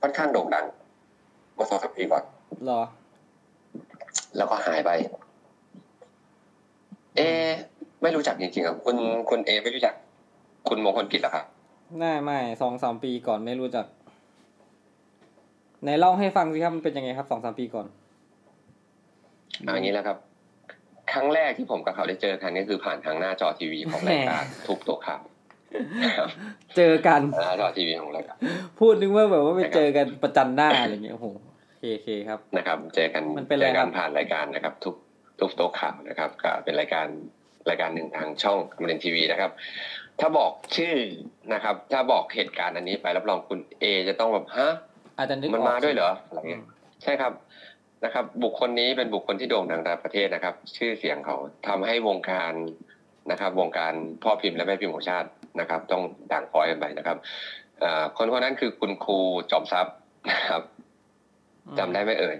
Speaker 1: ค่อนข้างโด่งดังเมื่อสองสามปีก่อน
Speaker 2: เหรอ
Speaker 1: แล้วก็หายไป เอะไม่รู้จักจริงๆครับคุณคุณเอไม่รู้จัก คุณมงคลกิจเหรอครับ
Speaker 2: ไม่ไม่สองสามปีก่อนไม่รู้จักไหนเล่าให้ฟังสิครับมันเป็นยังไงครับสองสามปีก่อน
Speaker 1: เอาอย่างนี้แล้วครับค รั้งแรกที่ผมกับเขาได้เจอกันก็คือผ่านทางหน้าจอทีวีของรายการทุบตัวข่าวนะครับ
Speaker 2: เจอกัน
Speaker 1: หน้าจอทีวีของรายการ
Speaker 2: พูดนึกว่าแบบว่าไปเจอกันประจันหน้าอะไรเงี้ยโอ้โหโอเคโอเคครับ
Speaker 1: นะครับ เจอกัน
Speaker 2: มันเป็นอะไร
Speaker 1: เจอ
Speaker 2: ครั
Speaker 1: กับนผ่านรายการนะครับ ทุบทุบโต๊ะข่าวนะครับก็เป็นรายการรายการหนึ่งทางช่องอมรินทีวีนะครับ ถ้าบอกชื่อนะครับ ถ้าบอกเหตุการณ์อันนี้ไปรับรองคุณเอจะต้องแบบฮะ
Speaker 2: อาจจะนึก
Speaker 1: มัน
Speaker 2: ออก
Speaker 1: มาด้วยเหรออะไร
Speaker 2: อื
Speaker 1: เงี้
Speaker 2: ม
Speaker 1: ยใช่ครับ นะครับ บุคคลนี้เป็นบุคคลที่โด่งดังระดับประเทศนะครับ ชื่อเสียงเขาทำให้วงการนะครับ วงการพ่อพิมพ์และแม่พิมพ์ของชาตินะครับ ต้องด่างพร้อยกันไปนะครับเอ่อคนคนนั้นคือคุณครูจอมทรัพย์นะครับจำได้ไหมเอ่ย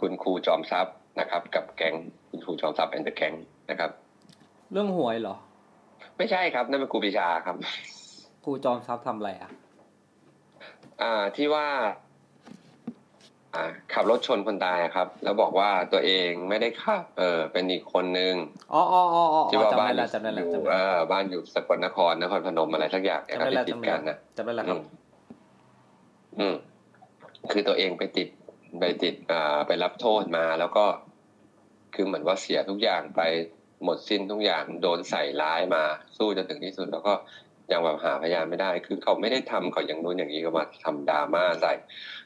Speaker 1: คุณครูจอมทรัพย์นะครับ กับแก๊งคุณครูจอมทรัพย์แอนด์เดอะแก๊งนะครับ
Speaker 2: เรื่องหวยเหรอ
Speaker 1: ไม่ใช่ครับนั่นเป็นครูปรีชาครับ
Speaker 2: ครูจอมทรัพย์ทำอะไรอะ
Speaker 1: อ่าที่ว่าอ่า ขับรถชนคนตายอะครับ แล้วบอกว่าตัวเองไม่ได้ขับ เออ เป็นอีกคนนึง
Speaker 2: อ๋ออ๋ออ๋ออ๋อ
Speaker 1: ที่ว่า
Speaker 2: จำ
Speaker 1: บ้าน
Speaker 2: ได้
Speaker 1: อ
Speaker 2: แล้วจำได้แล้ว
Speaker 1: ยู่
Speaker 2: จำ
Speaker 1: เอ
Speaker 2: ได้แล้ว
Speaker 1: อบ้านอยู่สกลนครนครพนมอะไรสักอย่างเนี่ย
Speaker 2: จำ
Speaker 1: ครับ
Speaker 2: ได้แล้ว
Speaker 1: ที่ติด
Speaker 2: จำได้
Speaker 1: กัน
Speaker 2: แล้ว
Speaker 1: นะ
Speaker 2: จำได้แล้วครับ
Speaker 1: อืมอืมคือตัวเองไปติดไปติดอ่าไปรับโทษมาแล้วก็ คือเหมือนว่าเสียทุกอย่างไปหมดสิ้นทุกอย่างโดนใส่ร้ายมาสู้จนถึงที่สุด แล้วก็ยังแบบหาพยานไม่ได้ คือเขาไม่ได้ทำเขาอย่างนู้นอย่างนี้ก็มาทำดราม่าใส่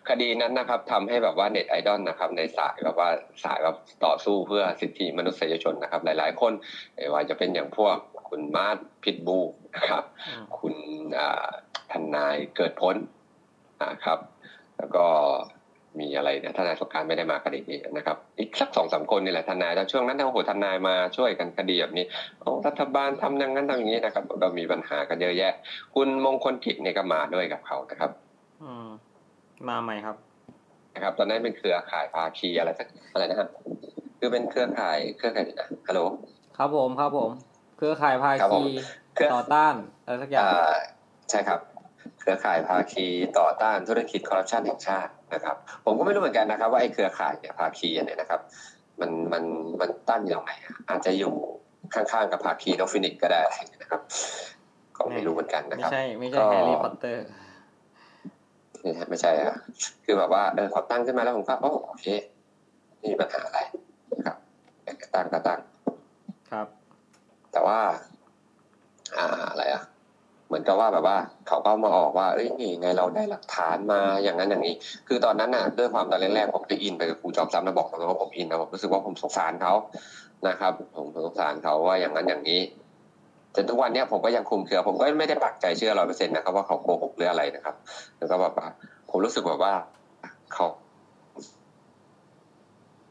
Speaker 1: คดีนั้นนะครับทำให้แบบว่าเน็ตไอดอลนะครับในสายแบบว่าสายแบบต่อสู้เพื่อสิทธิมนุษยชนนะครับ หลาย ๆ คนไม่ว่าจะเป็นอย่างพวกคุณมาร์ทพิทบูนะครับ
Speaker 2: อืม
Speaker 1: คุณอ่าทนายเกิดพ้นนะครับ แล้วก็มีอะไรนะทนายสงกรารไม่ได้มาคดีนี้นะครับ อีกสักสองสามคนนี่แหละทนายแล้วช่วงนั้นโอ้โหทนายมาช่วยกันคดีแบบนี้โอ้รัฐบาลทำอย่างนั้นทำอย่างนี้นะครับก็มีปัญหากันเยอะแยะ คุณมงคลกิจเนี่ยก็มาด้วยกับเขานะครับ
Speaker 2: อืม มาใหม่ครับ
Speaker 1: นะครับ ตอนนั้นเป็นเครือข่ายภาคีอะไรสักอะไรนะครับคือเป็นเครือข่ายเครือข่ายนะฮัลโหล
Speaker 2: ครับผมครับผม เครือข่ายภา
Speaker 1: ครับผ
Speaker 2: คี
Speaker 1: มเครือ
Speaker 2: ต่อต้านอะไรสักอย่าง
Speaker 1: อ่าใช่ครับ เครือข่ายภาคีต่อต้านธุรกิจคอร์รัปชันแห่งชาตินะครับ ผมก็ไม่รู้เหมือนกันนะครับ ว่าไอ้เครือข่ายเนี่ยภาคีอันเนี่ยนะครับ มันมันมันตั้งอยู่ตรงไหนอะอาจจะอยู่ข้างๆกับภาคี of Phoenix ก็ได้นะครับ ก็ไม่รู้เหมือนกันนะ
Speaker 2: ไม่
Speaker 1: ครับ
Speaker 2: ใช่ไม่
Speaker 1: ก็
Speaker 2: ใช่แฮร์รี่พอตเตอร์
Speaker 1: นี่ฮะ ไม่ใช่อะคือแบบว่าเออเขาตั้งขึ้นมาแล้วผมก็โอ้โอเคไม่มีปัญหาอะไรนะครับตั้งก็ตั้ง
Speaker 2: ครับ
Speaker 1: แต่ว่า อ่าอะไรอะ เหมือนกับว่าแบบว่า เขาก็มาออกว่าเอ้ยนี่ไงเราได้หลักฐานมาอย่างนั้นอย่างนี้ คือตอนนั้นน่ะด้วยความตอนแรกๆผมได้อินไปกับครูจอมทรัพย์นะบอกตรงๆว่าผมอินนะผมรู้สึกว่าผมสงสารเขานะครับ ผมสงสารเขาว่าอย่างนั้นอย่างนี้ จนทุกวันเนี้ยผมก็ยังคุมเครือ ผมก็ไม่ได้ปักใจเชื่อร้อยเปอร์เซ็นต์นะครับว่าเขาโกหกหรืออะไรนะครับ แล้วก็แบบว่าผมรู้สึกแบบว่าเขา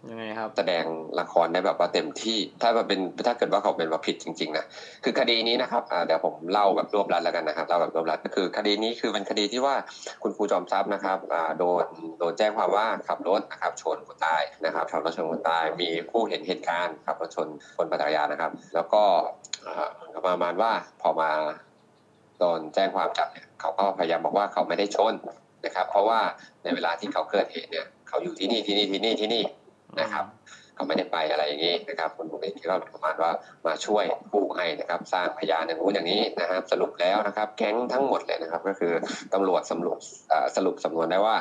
Speaker 2: ยังไงครับ
Speaker 1: แสดงละครได้แบบว่าเต็มที่ ถ้ามันเป็นถ้าเกิดว่าเขาเป็นว่าผิดจริง ๆนะคือคดีนี้นะครับเดี๋ยวผมเล่าแบบรวบรัดแล้วกันนะครับเล่าแบบรวบรัดก็คือ คดีนี้คือเป็นคดีที่ว่าคุณครูจอมทรัพย์นะครับโดนโดนแจ้งความว่าขับรถนะครับชนคนตายนะครับขับรถชนคนตาย มีผู้เห็นเหตุการณ์ขับรถชนคนปัตยานนะครับ แล้วก็ประมาณว่าพอมาโดนแจ้งความจับเนี่ยเขาก็พยายามบอกว่าเขาไม่ได้ชนนะครับ เพราะว่าในเวลาที่เขาเกิดเหตุเนี่ย เขาอยู่ที่นี่ที่นี่ที่นี่ที่นี่ นะครับเขาไม่ได้ไปอะไรอย่างนี้นะครับคุณบุญเอกก็ประมาณว่ามาช่วยผู้ให้นะครับ สร้างพยานอย่างนู้นอย่างนี้นะครับสรุปแล้วนะครับ แก๊งทั้งหมดเลยนะครับ ก็คือตำรวจสำรวจอ่าสรุปสำนวนได้ว่า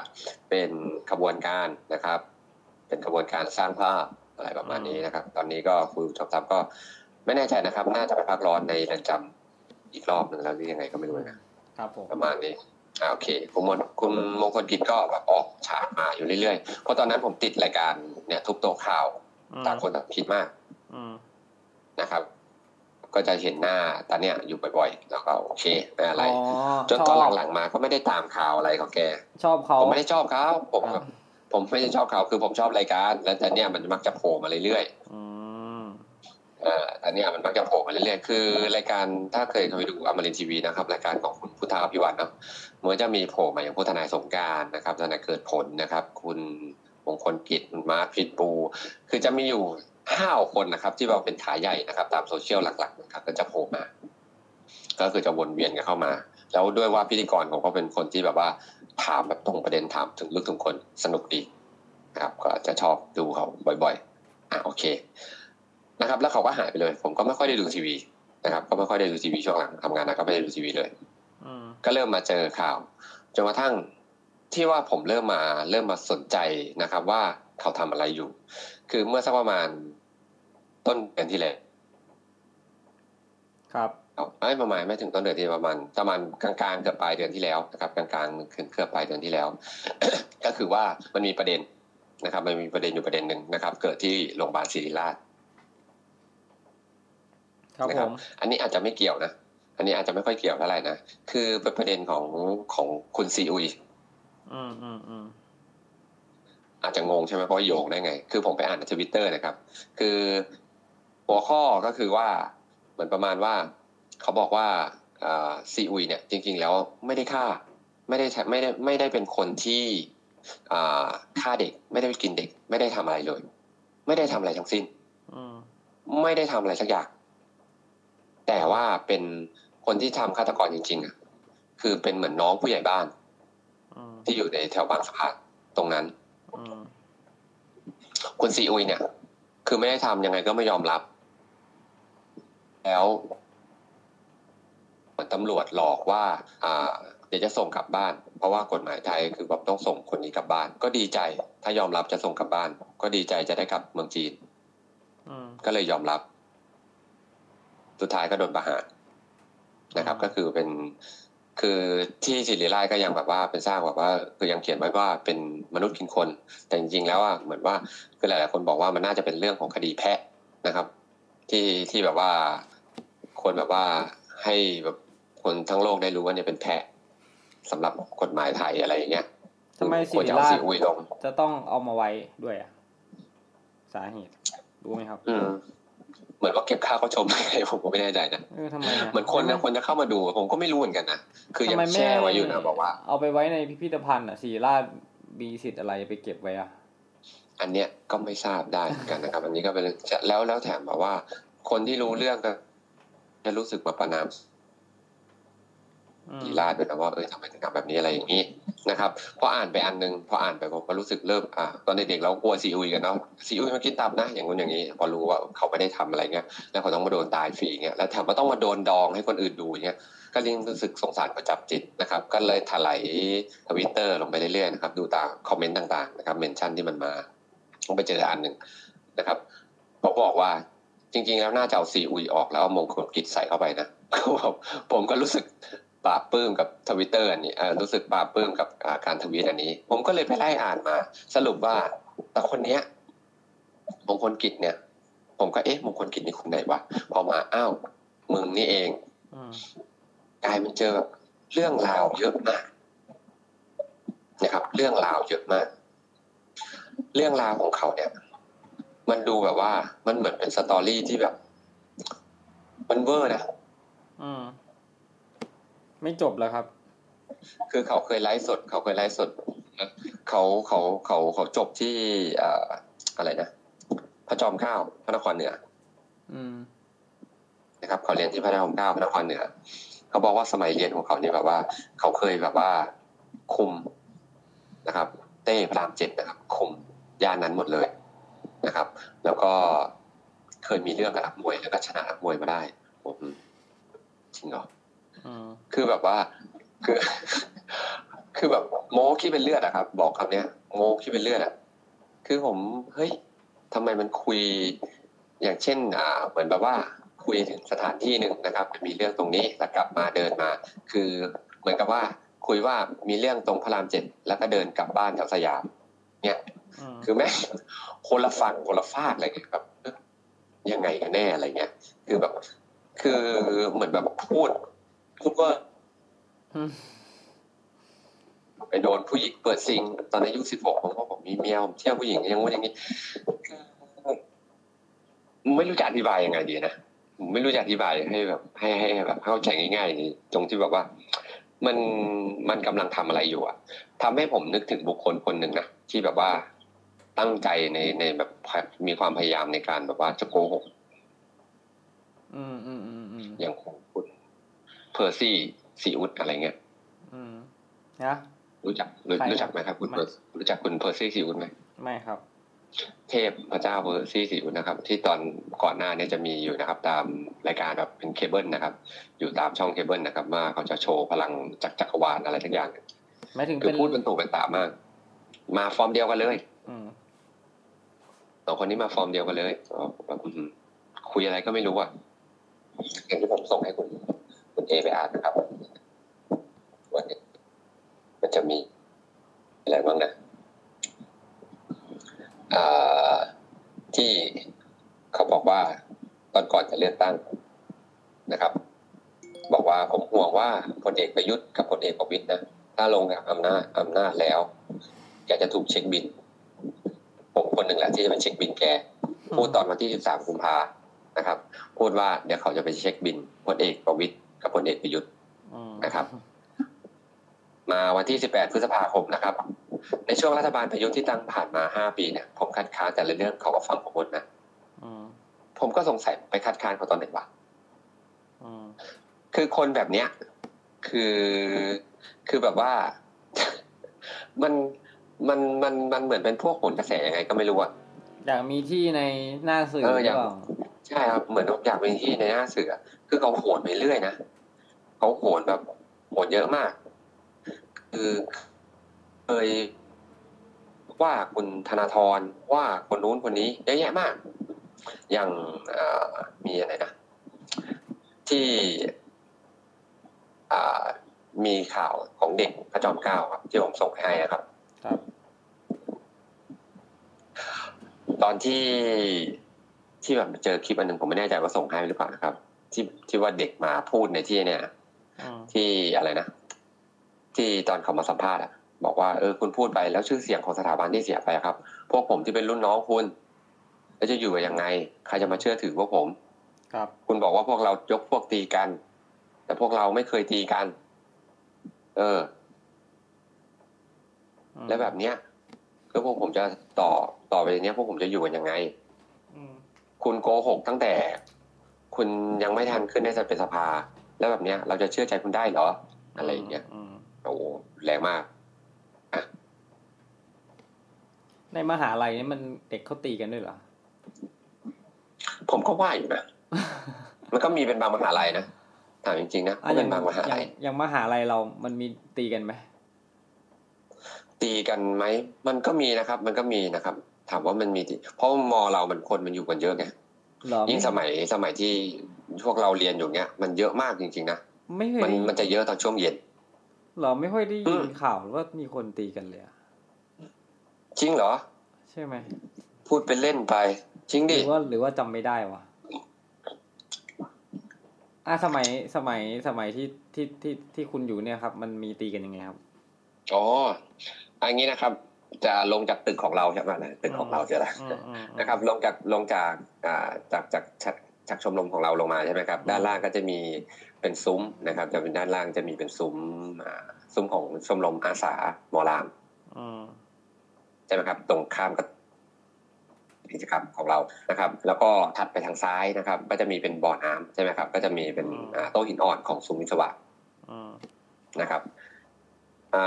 Speaker 1: เป็นขบวนการนะครับ เป็นขบวนการสร้างภาพอะไรประมาณนี้นะครับ ตอนนี้ก็ครูจอมทรัพย์ก็ไม่แน่ใจนะครับ น่าจะไปพักร้อนในเรือนจำอีกรอบหนึ่งแล้วหรือยังไงก็ไม่รู้นะครับ
Speaker 2: ผม
Speaker 1: ประมาณนี้อ่า โอเคคุณมนคุณมงคลกิจก็แบบออกฉากมาอยู่เรื่อยๆเพราะตอนนั้นผมติดรายการเนี่ยทุบโต๊ะข่าว
Speaker 2: อืม
Speaker 1: ต่างคนต่างคิดมาก
Speaker 2: อืม
Speaker 1: นะครับ ก็จะเห็นหน้าตาเนี่ยอยู่บ่อยๆ แล้วก็โอเคไม่อะไร
Speaker 2: อ๋อ
Speaker 1: จนตอนหลังๆมาก็ไม่ได้ตามข่าวอะไรของแก
Speaker 2: ชอบเขา
Speaker 1: ผมไม่ได้ชอบเขาผม
Speaker 2: อ่า
Speaker 1: ผมไม่ได้ชอบเขาคือผมชอบรายการ แล้วแต่เนี่ยมันมักจะโผล่มาเรื่อย
Speaker 2: อืม
Speaker 1: อ่อแต่เนี่ยมันมักจะโผล่มาเรื่อยๆ คือรายการถ้าเคยเคยดูอมรินทีวีนะครับ รายการของคุณพุทธาพิวัฒน์เนาะมันจะมีโผล่มาอย่างผู้ทนายสงการนะครับทนายเกิดผลนะครับ คุณมงคลกิจคุณมาร์คพิทบู คือจะมีอยู่ห้าคนนะครับ ที่เราเป็นขาใหญ่นะครับ ตามโซเชียลหลักๆนะครับก็จะโผล่มา ก็คือจะวนเวียนกันเข้ามา แล้วด้วยว่าพิธีกรของเขาเป็นคนที่แบบว่าถามแบบตรงประเด็นถามถึงลึกถึงคนสนุกดีนะครับ ก็จะชอบดูเขาบ่อย ๆ อะโอเค นะครับ แล้วเขาก็หายไปเลย ผมก็ไม่ค่อยได้ดูทีวีนะครับ ก็ไม่ค่อยได้ดูทีวีช่วงหลังทำงานนะก็ไม่ได้ดูทีวีเลย
Speaker 2: อืม
Speaker 1: ก็เริ่มมาเจอข่าวจนกระทั่งที่ว่าผมเริ่มมาเริ่มมาสนใจนะครับ ว่าเขาทำอะไรอยู่ คือเมื่อสักประมาณต้นเดือนที่แล้ว
Speaker 2: ครับ
Speaker 1: เอาไม่ประมาณไม่ถึงต้นเดือนที่ประมาณประมาณกลางๆเกือบปลายเดือนที่แล้วนะครับกลางๆขึ้นเกือบปลายเดือนที่แล้ว ก็คือว่ามันมีประเด็นนะครับ มันมีประเด็นอยู่ประเด็นหนึ่งนะครับ เกิดที่โรงพยาบาลศิริราช
Speaker 2: ครับ
Speaker 1: นะ
Speaker 2: ผ
Speaker 1: ครับ
Speaker 2: ม
Speaker 1: อันนี้อาจจะไม่เกี่ยวนะ อันนี้อาจจะไม่ค่อยเกี่ยวเท่าไหร่นะ คือเป็นประเด็นของของคุณซีอุย
Speaker 2: อืมอืมอืม
Speaker 1: อาจจะงงใช่ไหมเพราะว่าโยงได้ไง คือผมไปอ่านในทวิตเตอร์นะครับ คือหัวข้อก็คือว่าเหมือนประมาณว่า เขาบอกว่าซีอุยเนี่ย จริง ๆ แล้วไม่ได้ฆ่า ไม่ได้ใช้ไม่ได้ไม่ได้เป็นคนที่อ่าฆ่าเด็ก ไม่ได้ไปกินเด็ก ไม่ได้ทำอะไรเลย ไม่ได้ทำอะไรทั้งสิ้น
Speaker 2: อืม
Speaker 1: ไม่ได้ทำอะไรสักอย่าง แต่ว่าเป็นคนที่ทำฆาตกรจริง ๆอะคือเป็นเหมือนน้องผู้ใหญ่บ้าน
Speaker 2: อืม
Speaker 1: ที่อยู่ในแถวบางสะพานตรงนั้น
Speaker 2: อืม
Speaker 1: คุณซีอุยเนี่ย คือไม่ได้ทำยังไงก็ไม่ยอมรับ แล้วเหมือนตำรวจหลอกว่า อ่า เดี๋ยวจะส่งกลับบ้าน เพราะว่ากฎหมายไทยคือแบบต้องส่งคนนี้กลับบ้าน ก็ดีใจ ถ้ายอมรับจะส่งกลับบ้าน ก็ดีใจจะได้กลับเมืองจีน
Speaker 2: อืม
Speaker 1: ก็เลยยอมรับ สุดท้ายก็โดนประหารนะครับ ก็คือเป็นคือที่ศิริราชก็ยังแบบว่าเป็นสร้างแบบว่าคือยังเขียนไว้ว่าเป็นมนุษย์กินคน แต่จริงๆแล้วอะเหมือนว่าคือหลายๆคนบอกว่ามันน่าจะเป็นเรื่องของคดีแพะนะครับ ที่ที่แบบว่าคนแบบว่าให้แบบคนทั้งโลกได้รู้ว่าเนี่ยเป็นแพะสำหรับกฎหมายไทยอะไรอย่างเงี้ย
Speaker 2: ทำไม
Speaker 1: ควร
Speaker 2: ศิริ
Speaker 1: จะเอา
Speaker 2: ราช
Speaker 1: ซีอุยลง
Speaker 2: จะต้องเอามาไว้ด้วยอะสาเหตุรู้ไหมครับ
Speaker 1: อืม เหมือนว่าเก็บค่าเขาชมอะไรผมก็ไม่แน่ใจนะ
Speaker 2: เออทำไมอะ
Speaker 1: เหมือนคนนะคนจะเข้ามาดู ผมก็ไม่รู้เหมือนกันนะคือยัง
Speaker 2: ทำไมม่
Speaker 1: แช่ไว้อยู่นะบอกว่า
Speaker 2: เอาไปไว้ในพิพิธภัณฑ์อะศิริราชมีสิทธิ์อะไรไปเก็บไว้อะ
Speaker 1: อันเนี้ยก็ไม่ทราบได้เหมือนกันนะครับ อันนี้ก็เป็นแล้วแล้วแถมแบบว่า คนที่รู้เรื่องก็จะรู้สึกมาประนาม
Speaker 2: อืม
Speaker 1: ศิราด้วยนะว่าเออทำไมถึงทำแบบนี้อะไรอย่างนี้นะครับพออ่านไปอันนึงพออ่านไปผมก็รู้สึกเริ่มอ่าตอนเด็กๆเรากลัวซีอุยกันเนาะซีอุยมากินตับนะอย่างนู้นอย่างนี้ พอรู้ว่าเขาไม่ได้ทำอะไรเงี้ยแล้วเขาต้องมาโดนตายฟรีเงี้ยแล้วแถมว่าต้องมาโดนดองให้คนอื่นดูเงี้ยก็ยิ่งรู้สึกสงสารประจับจิตนะครับ ก็เลยถลายทวิตเตอร์ลงไปเรื่อยๆนะครับดูตามคอมเมนต์ต่างๆนะครับ mention ที่มันมาผมไปเจออันหนึ่งนะครับเขาบอกว่าจริงๆ แล้วน่าจะเอาซีอุยออกแล้วเอามงคลกิตติ์ใส่เข้าไปนะผมก็รู้สึก ปลาบปลื้มกับทวิตเตอร์อันนี้เอ่อรู้สึกปลาบปลื้มกับการทวีตอันนี้ ผมก็เลยไปไล่อ่านมา สรุปว่าแต่คนเนี้ยมงคลกิจเนี่ย ผมก็เอ๊ะมงคลกิจนี่คนไหนวะพอมาอ้าวมึงนี่เองกลายเป็นเจอเรื่องราวเยอะมากนะครับ เรื่องราวเยอะมาก เรื่องราวของเขาเนี่ย มันดูแบบว่า มันเหมือนเป็นสตอรี่ที่แบบ มันเวอร์นะ
Speaker 2: อืม ไม่จบแล้วครับ
Speaker 1: คือเขาเคยไลฟ์สด เขาเคยไลฟ์สดเขาเขาเขาเขาจบที่เอ่ออะไรนะพระจอมเกล้าพระนครเหนือ
Speaker 2: อืม
Speaker 1: นะครับเขาเรียนที่พระนครเกล้าพระนครเหนือ เขาบอกว่าสมัยเรียนของเขานี่แบบว่า เขาเคยแบบว่าคุมนะครับ เต้พระรามเจ็ดนะครับ คุมย่านนั้นหมดเลยนะครับ แล้วก็เคยมีเรื่องกับนักมวยแล้วก็ชนะนักมวยมาได้ผมจริงเหรอ
Speaker 2: อืม
Speaker 1: คือแบบว่า คือ คือแบบโม้ขี้เป็นเลือดอะครับ บอกคำเนี้ย โม้ขี้เป็นเลือดอะคือผมเฮ้ยทำไมมันคุย อย่างเช่น อ่า เหมือนแบบว่า คุยถึงสถานที่หนึ่งนะครับ มีเรื่องตรงนี้แล้วกลับมาเดินมา คือเหมือนกับว่า คุยว่ามีเรื่องตรงพระรามเจ็ดแล้วก็เดินกลับบ้านแถวสยาม เนี่ย
Speaker 2: อืม
Speaker 1: คือแม่งคนละฝั่งคนละฟากอะไรเงี้ยแบบเอ๊ะยังไงกันแน่อะไรเงี้ย คือแบบ คือเหมือนแบบพูด พูดว่า
Speaker 2: อืม
Speaker 1: ไปโดนผู้หญิงเปิดซิง ตอนอายุสิบหกผมก็ผมมีเมียผมเที่ยวผู้หญิงอยังงู้นอย่างนี้คือไม่รู้จะอธิบายยังไงดีนะผมไม่รู้จะอธิบายให้แบบให้ให้ให้แบบเข้าใจง่ายๆนี่ตรงที่แบบว่า มันมันกำลังทำอะไรอยู่อะทำให้ผมนึกถึงบุคคลคนหนึ่งนะที่แบบว่าตั้งใจในในแบบมีความพยายามในการแบบว่าจะโกหก
Speaker 2: อืมอืมอืมอืม
Speaker 1: อย่างของคุณเพ อร์ซี่ซีอุดอะไรเงี้ย
Speaker 2: อืมนะ
Speaker 1: รู้จักรู้
Speaker 2: ใคร
Speaker 1: รู้จักไหมครับ คุณ
Speaker 2: ไม่
Speaker 1: เพอร์รู้จักคุณเพอร์ซี่ซีอุดไหม
Speaker 2: ไม่ครับ
Speaker 1: เทพพระเจ้าเพอร์ซี่ซีอุดนะครับ ที่ตอนก่อนหน้าเนี้จะมีอยู่นะครับ ตามรายการแบบเป็นเคเบิลนะครับ อยู่ตามช่องเคเบิลนะครับว่าเขาจะโชว์พลังจากจักรวาลอะไรทั้งอย่าง
Speaker 2: หมายถึง
Speaker 1: คือ
Speaker 2: เป็น
Speaker 1: พูดเป็นตุเป็นตะมาก มาฟอร์มเดียวกันเลย
Speaker 2: อืม
Speaker 1: สองคนนี้มาฟอร์มเดียวกันเลยแบบอื้อหือคุยอะไรก็ไม่รู้อะอย่างที่ผมส่งให้คุณ เอไปอ่านะครับวันนี้มันจะมีอะไรบ้างนะที่เขาบอกว่าตอนก่อนจะเลือกตั้งนะครับ บอกว่าผมห่วงว่าพลเอกประยุทธ์กับพลเอกประวิตรนะถ้าลงจากอำนาจอำนาจแล้วแกจะถูกเช็คบิล ผมคนหนึ่งแหละที่จะไปเช็คบิล แกพูดตอนวันที่ 13 กุมภานะครับ พูดว่าเดี๋ยวเขาจะไปเช็คบิลพลเอกประวิตร กับพลเอกประยุทธ์
Speaker 2: อืม
Speaker 1: นะครับ มาวันที่ 18 พฤษภาคมนะครับ ในช่วงรัฐบาลประยุทธ์ที่ตั้งผ่านมา 5 ปีเนี่ยผมคัดค้านแต่ละเรื่องเขาก็ฟังผมหมดนะ
Speaker 2: อืม
Speaker 1: ผมก็สงสัยไปคัดค้านเขาตอนไหนวะ
Speaker 2: อืม
Speaker 1: คือคนแบบเนี้ย คือคือแบบว่า มันมันมันมันเหมือนเป็นพวกผลกระแสยังไงก็ไม่รู้อะ
Speaker 2: อยากมีที่ในหน้าสื่อ
Speaker 1: เออ
Speaker 2: ห
Speaker 1: อ
Speaker 2: รื
Speaker 1: ยาก
Speaker 2: เปล่า
Speaker 1: ใช่ครับเหมือนอยากเป็นที่ในหน้าเสือ คือเขาโหนไปเรื่อยนะเขาโหนแบบโหนเยอะมาก คือเคยว่าคุณธนาธรว่าคนนู้นคนนี้เยอะแยะมาก อย่างเอ่อมีอะไรนะ ที่อ่ามีข่าวของเด็กพระจอมเกล้าครับที่ผมส่งไปให้นะครับ
Speaker 2: ครับ
Speaker 1: ตอนที่ ที่แบบเจอคลิปอันหนึ่งผมไม่แน่ใจว่าส่งให้หรือเปล่านะครับ ที่ที่ว่าเด็กมาพูดในที่เนี่ย
Speaker 2: อืม
Speaker 1: ที่อะไรนะ ที่ตอนเขามาสัมภาษณ์อะบอกว่าเออคุณพูดไปแล้วชื่อเสียงของสถาบันที่เสียไปอะครับ พวกผมที่เป็นรุ่นน้องคุณ แล้วจะอยู่กันยังไง ใครจะมาเชื่อถือพวกผม
Speaker 2: ครับ
Speaker 1: คุณบอกว่าพวกเรายกพวกตีกัน แต่พวกเราไม่เคยตีกัน เออ
Speaker 2: อืม
Speaker 1: แล้วแบบเนี้ยคือพวกผมจะต่อต่อไปเนี้ยพวกผมจะอยู่กันยังไง
Speaker 2: อืม
Speaker 1: คุณโกหกตั้งแต่ คุณยังไม่ทันขึ้นได้เป็นสภา แล้วแบบเนี้ย เราจะเชื่อใจคุณได้เหรอ อะไรอย่างเงี้ย
Speaker 2: อืม
Speaker 1: โอ้โหแรงมาก
Speaker 2: ในมหาลัยนี่มันเด็กเขาตีกันด้วยเหรอ
Speaker 1: ผมก็ว่าอยู่นะมันก็มีเป็นบางมหาลัยนะถามจริงๆนะ
Speaker 2: อะ
Speaker 1: ก็
Speaker 2: อ
Speaker 1: เป็
Speaker 2: ย่าง
Speaker 1: นบางมหา
Speaker 2: อย่า
Speaker 1: ลั
Speaker 2: ง
Speaker 1: ย
Speaker 2: อย่างมหาลัยเรา มันมีตีกันไหม
Speaker 1: ตีกันไหม มันก็มีนะครับ มันก็มีนะครับ ถามว่ามันมีตีเพราะมอเรามันคนมันอยู่กันเยอะไง
Speaker 2: เหรอ
Speaker 1: ยิ่งสมัยสมัยที่พวกเราเรียนอยู่เนี้ยมันเยอะมากจริงๆนะ
Speaker 2: ไม่เคย
Speaker 1: มัน
Speaker 2: ได้
Speaker 1: มันจะเยอะตอนช่วงเย็น
Speaker 2: เหรอไม่ค่อยได้
Speaker 1: อื
Speaker 2: ยิ
Speaker 1: ม
Speaker 2: นข่าวว่ามีคนตีกันเลยอะ
Speaker 1: จริงเหรอ
Speaker 2: ใช่ไหม
Speaker 1: พูดเป็นเล่นไป จริง
Speaker 2: ห
Speaker 1: ดิ
Speaker 2: รือว่าหรือว่าจำไม่ได้วะอะสมัยสมัยสมัยที่ที่ที่ที่คุณอยู่เนี่ยครับ มันมีตีกันยังไงครับ
Speaker 1: อ๋ออันนี้นะครับ จะลงจากตึกของเราใช่ไหมนะตึกของเราใช่ไหม
Speaker 2: อืมอืม
Speaker 1: นะครับ ลงจากลงจากอ่าจากจากจากจากชมรมของเราลงมาใช่ไหมครับ ด้านล่างก็จะมีเป็นซุ้มนะครับ จะเป็นด้านล่างจะมีเป็นซุ้มอ่าซุ้มของชมรมอาสาหมอลาม
Speaker 2: อืม
Speaker 1: ใช่ไหมครับ ตรงข้ามกับกิจกรรมของเรานะครับ แล้วก็ถัดไปทางซ้ายนะครับ ก็จะมีเป็นบ่อน้ำใช่ไหมครับ ก็จะมีเป็นอ่าโต๊ะหินอ่อนของซุ้มวิศวะ
Speaker 2: อืม
Speaker 1: นะครับอ่า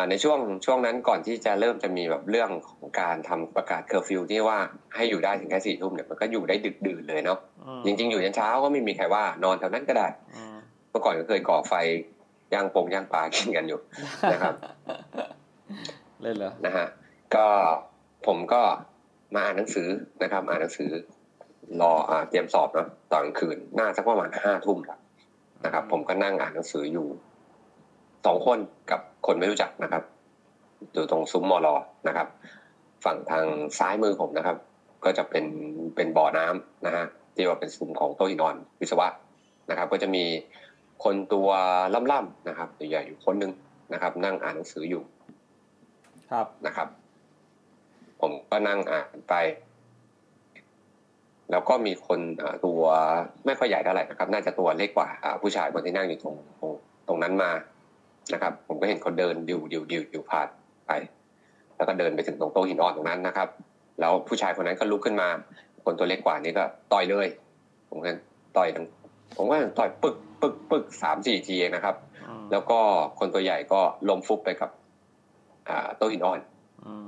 Speaker 1: ในช่วงช่วงนั้นก่อนที่จะเริ่มจะมีแบบเรื่องของการทำประกาศเคอร์ฟิวที่ว่าให้อยู่ได้ถึงแค่สี่ทุ่มเนี่ยมันก็อยู่ได้ดึกดื่นเลยเนาะ
Speaker 2: อืม
Speaker 1: จริง ๆ อยู่ยันเช้าก็ไม่มีใครว่านอนแถวนั้นก็ได้
Speaker 2: อืม
Speaker 1: เมื่อก่อนก็เคยก่อไฟย่างปงย่างปลากินกันอยู่นะครับ
Speaker 2: เล่นเหรอ
Speaker 1: นะฮะก็ผมก็มาอ่านหนังสือนะครับ อ่านหนังสือ รออ่าเตรียมสอบเนาะตอนกลางคืนน่าสักประมาณห้าทุ่มแล้วนะครับ ผมก็นั่งอ่านหนังสืออยู่ สองคนกับคนไม่รู้จักนะครับอยู่ตรงซุ้มมอลอนะครับ ฝั่งทางซ้ายมือผมนะครับ ก็จะเป็นเป็นบ่อน้ำนะฮะที่ว่าเป็นซุ้มของโต๊ะหินอ่อนวิศวะนะครับ ก็จะมีคนตัวล่ำๆนะครับใหญ่ๆอยู่คนหนึ่งนะครับ นั่งอ่านหนังสืออยู่
Speaker 2: ครับ
Speaker 1: นะครับ ผมก็นั่งอ่านไป แล้วก็มีคนอ่าตัวไม่ค่อยใหญ่เท่าไหร่นะครับ น่าจะตัวเล็กกว่าอ่าผู้ชายคนที่นั่งอยู่ตรงตรงตรงนั้นมา นะครับ ผมก็เห็นเขาเดินดิวดิวดิวดิวผ่านไป แล้วก็เดินไปถึงตรงโต๊ะหินอ่อนตรงนั้นนะครับ แล้วผู้ชายคนนั้นก็ลุกขึ้นมา คนตัวเล็กกว่านี้ก็ต่อยเลย ผมก็ต่อยทั้งผมก็ต่อยปึกปึกปึกสามสี่ทีเองนะครับ
Speaker 2: อืม
Speaker 1: แล้วก็คนตัวใหญ่ก็ล้มฟุบไปกับอ่าโต๊ะหินอ่อน
Speaker 2: อืม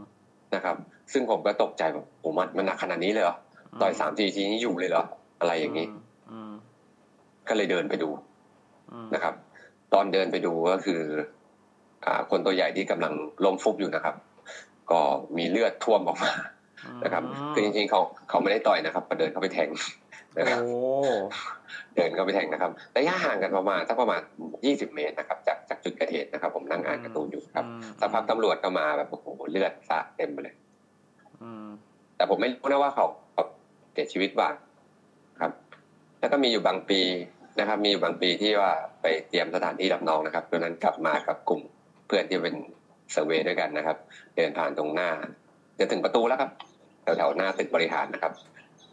Speaker 1: นะครับ ซึ่งผมก็ตกใจแบบผมมันมันหนักขนาดนี้เลยเหรอต่อยสามทีทีนี้อยู่เลยเหรออะไรอย่างนี้
Speaker 2: อืม
Speaker 1: ก็เลยเดินไปดู
Speaker 2: อืม
Speaker 1: นะครับ ตอนเดินไปดูก็คือ อ่า คนตัวใหญ่ที่กำลังล้มฟุบอยู่นะครับ ก็มีเลือดท่วมออกมานะครับคือจริงๆเขาเขาไม่ได้ต่อยนะครับก็เดินเข้าไปแทงนะครับ
Speaker 2: โอ้
Speaker 1: เดินเข้าไปแทงนะครับระยะห่างกันประมาณสักประมาณยี่สิบเมตรนะครับ จากจากจุดเกิดเหตุนะครับ ผมนั่งอ่านการ์ตูนอยู่ครับ
Speaker 2: อืม
Speaker 1: สักพักตำรวจก็มาแบบโอ้โหเลือดสาดเต็มไปเลย
Speaker 2: อืม
Speaker 1: แต่ผมไม่รู้นะว่าเขาเขาเสียชีวิตบ้างครับ แล้วก็มีอยู่บางปี นะครับ มีอยู่บางปีที่ว่าไปเตรียมสถานที่รับน้องนะครับตอนนั้นกลับมากับกลุ่มเพื่อนที่เป็นเซอร์เวย์ด้วยกันนะครับ เดินผ่านตรงหน้าจะถึงประตูแล้วครับแถวๆหน้าตึกบริหารนะครับ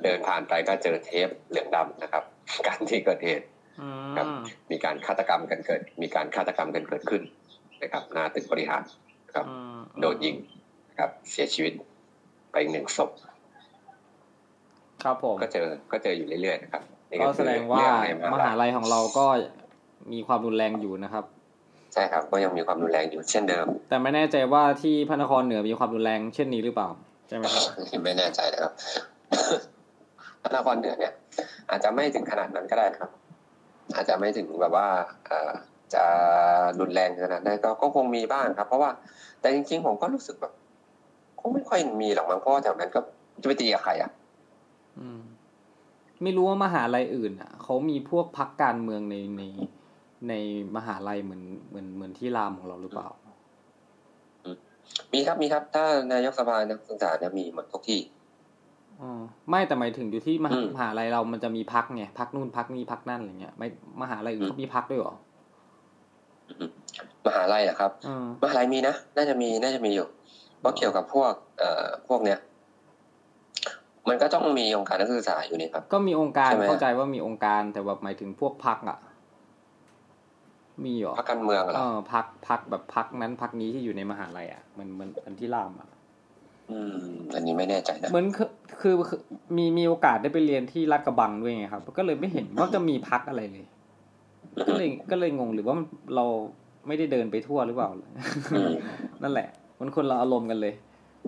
Speaker 1: เดินผ่านไปก็เจอเทปเหลืองดำนะครับ การที่เกิดเหตุ
Speaker 2: อืม
Speaker 1: ครับ มีการฆาตกรรมกันเกิด มีการฆาตกรรมกันเกิดขึ้นนะครับ หน้าตึกบริหารครับ
Speaker 2: อืม
Speaker 1: โดนยิงนะครับ เสียชีวิตไปอีกหนึ่งศพ
Speaker 2: ครับผม
Speaker 1: ก็เจอก็เจออยู่เรื่อยๆนะครับนี่
Speaker 2: ก็
Speaker 1: คือ
Speaker 2: แสดงว่า
Speaker 1: เรื่องใน
Speaker 2: มหาลัยของเราก็มีความรุนแรงอยู่นะครับ
Speaker 1: ใช่ครับก็ยังมีความรุนแรงอยู่เช่นเดิม
Speaker 2: แต่ไม่แน่ใจว่าที่พระนครเหนือมีความรุนแรงเช่นนี้หรือเปล่าใช่ไหมครับ
Speaker 1: ไม่แน่ใจนะครับพระนครเหนือเนี่ย อาจจะไม่ถึงขนาดนั้นก็ได้นะครับ อาจจะไม่ถึงแบบว่าเอ่อจะรุนแรงขนาดนั้นก็ก็คงมีบ้างครับ เพราะว่าแต่จริง ๆ ผมก็รู้สึกแบบคงไม่ค่อยมีหรอกมั้งเพราะว่าแถวนั้นก็จะไปตีกับใครอะ
Speaker 2: อืม ไม่รู้ว่ามหาลัยอื่นอะเขามีพวกพักการเมืองในในในมหาลัยเหมือนเหมือนเหมือนที่รามของเราหรือเปล่า
Speaker 1: มีครับมีครับ ถ้านายกสภานักศึกษาเนี่ยมีหมดทุกที่
Speaker 2: อ๋อไม่แต่หมายถึงอยู่ที่มหา
Speaker 1: อืม
Speaker 2: มหาลัยเรามันจะมีพักไงพักนู่นพักนี่พักนั่นอะไรเงี้ยไม่มหาลัยอื่น
Speaker 1: อืม
Speaker 2: เขามีพักด้วยเหรอ
Speaker 1: มหาลัยเหรอครับ
Speaker 2: อืม
Speaker 1: มหาลัยมีนะน่าจะมีน่าจะมีอยู่เพราะเกี่ยวกับพวก เอ่อพวกเนี้ย มันก็ต้องมีองค์การนักศึกษาอยู่นี่ครับ
Speaker 2: ก็มีองค์การ
Speaker 1: ใช่ไหม
Speaker 2: เข้าใจว่ามีองค์การแต่แบบหมายถึงพวกพักอะ มีเหรอ
Speaker 1: พรรคการเมืองเหร
Speaker 2: เอ
Speaker 1: อ
Speaker 2: อพักพักแบบพักนั้นพักนี้ที่อยู่ในมหาลัยอะมันมันมันที่รามอะ
Speaker 1: อืมอันนี้ไม่แน่ใจนะ
Speaker 2: เหมือนคือคือคือมีมีโอกาสได้ไปเรียนที่ลาดกระบังด้วยไงครับ ก็เลยไม่เห็นว่าจะมีพักอะไรเลย ก็เลยก็เลยงงหรือว่ามันเราไม่ได้เดินไปทั่วหรือเปล่า
Speaker 1: อืม
Speaker 2: นั่นแหละ มันคนเราอารมณ์กันเลย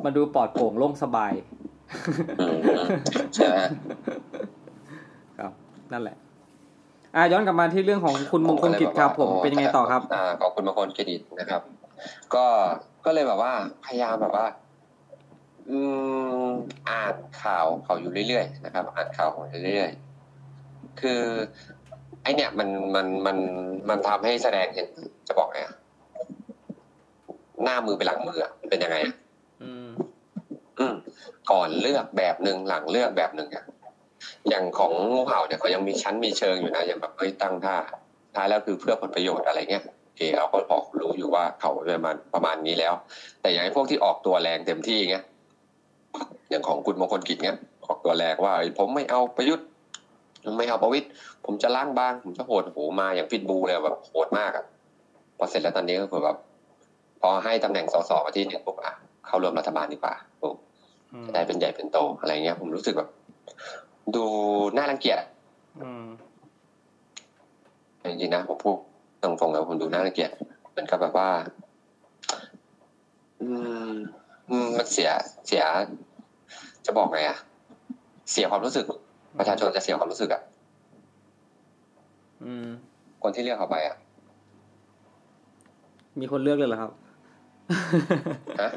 Speaker 2: มาดูปลอดโปร่งโล่งสบาย
Speaker 1: อืม ใช่
Speaker 2: ครับ นั่นแหละ อะย้อนกลับมาที่เรื่องของคุณมงคลกิจครับ ผมเป็นยังไงต่อครับ
Speaker 1: อ่าขอบคุณมงคลกิจนะครับ ก็ก็เลยแบบว่า พยายามแบบว่า อืมอ่านข่าวเขาอยู่เรื่อยๆนะครับอ่านข่าวของเรื่อยๆคือ ไอเนี่ยมันมันมันมันทำให้แสดงเห็นจะบอกไงอะหน้ามือไปหลังมือเป็นยังไงอะ
Speaker 2: อืม
Speaker 1: อืม ก่อนเลือกแบบหนึ่งหลังเลือกแบบหนึ่งอะอย่างของงูเห่าเนี่ยเขายังมีชั้นมีเชิงอยู่นะอย่างแบบเฮ้ยตั้งท่าท้ายแล้วคือเพื่อผลประโยชน์อะไรเงี้ยเคเราก็พอรู้อยู่ว่าเขาประมาณประมาณนี้แล้ว แต่อย่างพวกที่ออกตัวแรงเต็มที่เงี้ยอย่างของคุณมงคลกิจเงี้ยออกตัวแรงว่าเอ้ยผมไม่เอาประยุทธ์ไม่เอาประวิตยผมจะล้างบาง ผมจะโหดโหมาอย่างพิทบูเลยแบบโหดมากอะพอเสร็จแล้วตอนนี้ก็คือแบบพอให้ตำแหน่งสสมาที่หนึ่งปุ๊บอะเข้าร่วมรัฐบาลดีกว่าปุ๊บ จะได้เป็นใหญ่เป็นโตอะไรเงี้ย ผมรู้สึกแบบ ดูน่ารังเกียจอะ
Speaker 2: อืม
Speaker 1: จริงๆนะผมพูดตรงๆแล้วผมดูน่ารังเกียจเหมือนกับแบบว่าอืมอืมมันเสียเสีย จะบอกไงอะเสียความรู้สึก ประชาชนจะเสียความรู้สึกอะ
Speaker 2: อืม
Speaker 1: คนที่เลือกเขาไปอะ
Speaker 2: มีคนเลือกเลยเหรอครับ
Speaker 1: ฮะ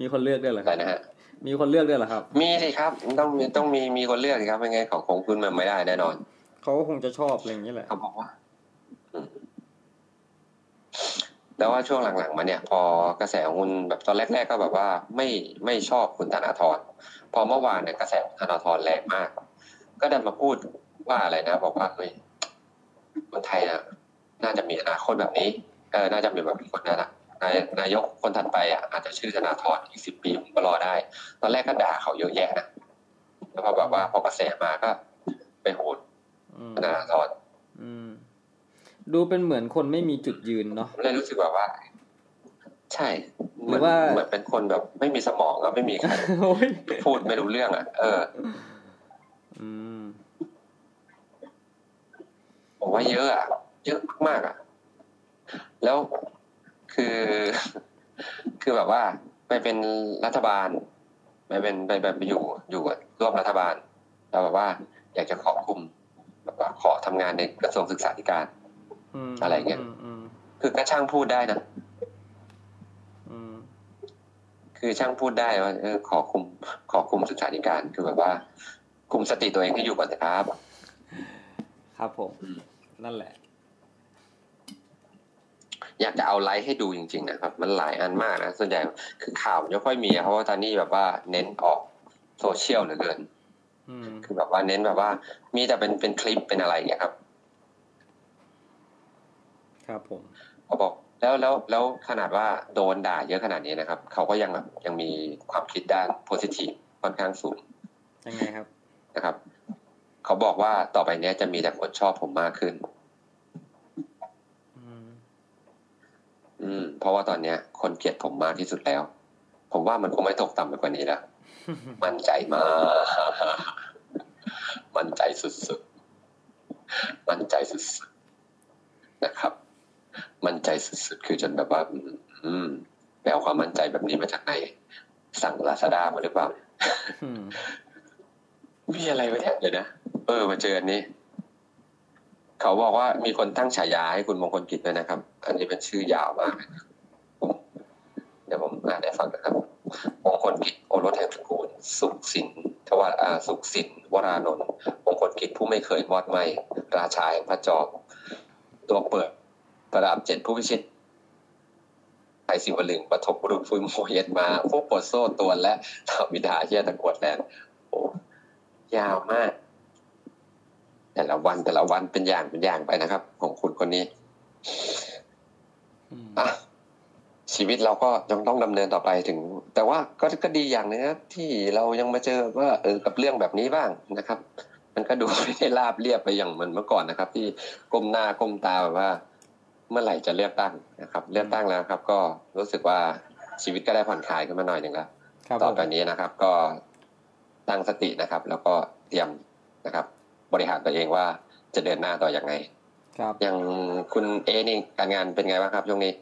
Speaker 2: มีคนเลือกด้วยเหรอ
Speaker 1: อะ
Speaker 2: ค
Speaker 1: ไร
Speaker 2: รับ
Speaker 1: นะฮะ
Speaker 2: มีคนเลือกด้วยเหรอครับ
Speaker 1: มีสิครับต้องมีต้องมีมีคนเลือกสิครับไม่งั้นเขาคงขึ้นมาไม่ได้แน่นอน
Speaker 2: เขาก็คงจะชอบอะไรอย่างนี้แหละ
Speaker 1: เขาบอกว่าอืมแล้วว่าช่วงหลังๆมาเนี่ย พอกระแสของคุณแบบตอนแรก ๆ ก็แบบว่าไม่ไม่ชอบคุณธนาธรพอเมื่อวานเนี่ยกระแสของธนาธรแรงมาก ก็ดันมาพูดว่าอะไรนะ บอกว่าเฮ้ยคนไทยนะน่าจะมีอนาคตแบบนี้เออน่าจะมีแบบคนนั้นอะ นายนายกคนถัดไปอะอาจจะชื่อธนาธรอีกสิบปีผมก็รอได้ ตอนแรกก็ด่าเขาเยอะแยะนะแล้วพอแบบว่าพอกระแสมาก็ไปโหด
Speaker 2: อืม
Speaker 1: ธนาธร
Speaker 2: อืมดูเป็นเหมือนคนไม่มีจุดยืนเนาะ
Speaker 1: เลยรู้สึกแบบว่า ใช่
Speaker 2: หรือว่า
Speaker 1: เหมือนเป็นคนแบบไม่มีสมองแล้วไม่มีใคร
Speaker 2: โอ้ย
Speaker 1: พูดไม่รู้เรื่องอะ เออ
Speaker 2: อืม
Speaker 1: ผมว่าเยอะอะ เยอะมากๆอะ แล้ว คือ คือแบบว่าไปเป็นรัฐบาลไปเป็นไปแบบไปอยู่อยู่ร่วมรัฐบาลแล้วแบบว่า อยากจะขอคุมแบบว่าขอทำงานในกระทรวงศึกษาธิการ
Speaker 2: ม
Speaker 1: อะไรเงี้ย
Speaker 2: มอืม
Speaker 1: คือก็ช่างพูดได้นะ
Speaker 2: อืม
Speaker 1: คือช่างพูดได้ว่าเออขอคุม ขอคุมศึกษาธิการคือแบบว่า คุมสติตัวเองให้อยู่ก่อนนะครับ
Speaker 2: ครับผม
Speaker 1: อืม
Speaker 2: นั่นแหละ
Speaker 1: อยากจะเอาไลฟ์ให้ดูจริง ๆ นะครับ มันหลายอันมากนะส่วนใหญ่คือข่าวมันไม่ค่อยมีอะเพราะว่าตอนนี้แบบว่าเน้นออกโซเชียลเหลือเกิน
Speaker 2: อืม
Speaker 1: คือแบบว่าเน้นแบบว่า มีแต่เป็นเป็นคลิปเป็นอะไรอย่างเงี้ยครับ
Speaker 2: ครับผม
Speaker 1: เขาบอกแล้วแล้วแล้วขนาดว่าโดนด่าเยอะขนาดนี้นะครับ เขาก็ยังแบบยังมีความคิดด้านโพซิทีฟค่อนข้างสูง
Speaker 2: ยังไงครับ
Speaker 1: นะครับ เขาบอกว่าต่อไปเนี้ยจะมีแต่คนชอบผมมากขึ้น
Speaker 2: อืม
Speaker 1: อืม เพราะว่าตอนเนี้ย คนเกลียดผมมากที่สุดแล้ว ผมว่ามันคงไม่ตกต่ำไปกว่านี้แล้วมั่นใจมากมั่นใจสุดๆมั่นใจสุดๆนะครับ มั่นใจสุดๆคือจนแบบว่า อืมอืมไปเอาความมั่นใจแบบนี้มาจากไหนสั่งลาซาด้ามาหรือเปล่า
Speaker 2: อืม
Speaker 1: มีอะไรวะเนี่ยเดี๋ยวนะเออมาเจออันนี้ เขาบอกว่ามีคนตั้งฉายาให้คุณมงคลกิจด้วยนะครับ อันนี้เป็นชื่อยาวมาก เดี๋ยวผมอ่านให้ฟังนะครับ มงคลกิจโอรสแห่งตระกูล สุขสินทวาอาสุขสินวรานนท์มงคลกิจผู้ไม่เคยมอดไหมราชาแห่งพระจอบตัวเปิดประดับเจ็ดผู้พิชิตไทยสิวลึงปฐมบุรุษฟุยโมเย็นมาพวกปวดโซ่ตัวและทาวิดาเฮียตะกรวดแลนโอ้ยาวมาก แต่ละวันแต่ละวันเป็นอย่างเป็นอย่างไปนะครับ ของคุณคนนี้
Speaker 2: อืม
Speaker 1: อะชีวิตเราก็ยังต้องดำเนินต่อไปถึง แต่ว่าก็ก็ดีอย่างหนึงนะที่เรายังมาเจอว่า เออกับเรื่องแบบนี้บ้างนะครับ มันก็ดูไม่ได้ราบเรียบไปอย่างเหมือนเมื่อก่อนนะครับ ที่ก้มหน้าก้มตาแบบว่า เมื่อไหร่จะเลือกตั้งนะครับ เลือกตั้งแล้วครับ ก็รู้สึกว่าชีวิตก็ได้ผ่อนคลายขึ้นมาหน่อยหนึ่งแล้ว
Speaker 2: ครับ
Speaker 1: ต่อ
Speaker 2: ผม
Speaker 1: ไปนี้นะครับ ก็ตั้งสตินะครับ แล้วก็เตรียมนะครับ บริหารตัวเองว่าจะเดินหน้าต่ออย่างไง
Speaker 2: ครับ
Speaker 1: อย่างคุณเอนี่การงานเป็นไงบ้างครับช่วงนี้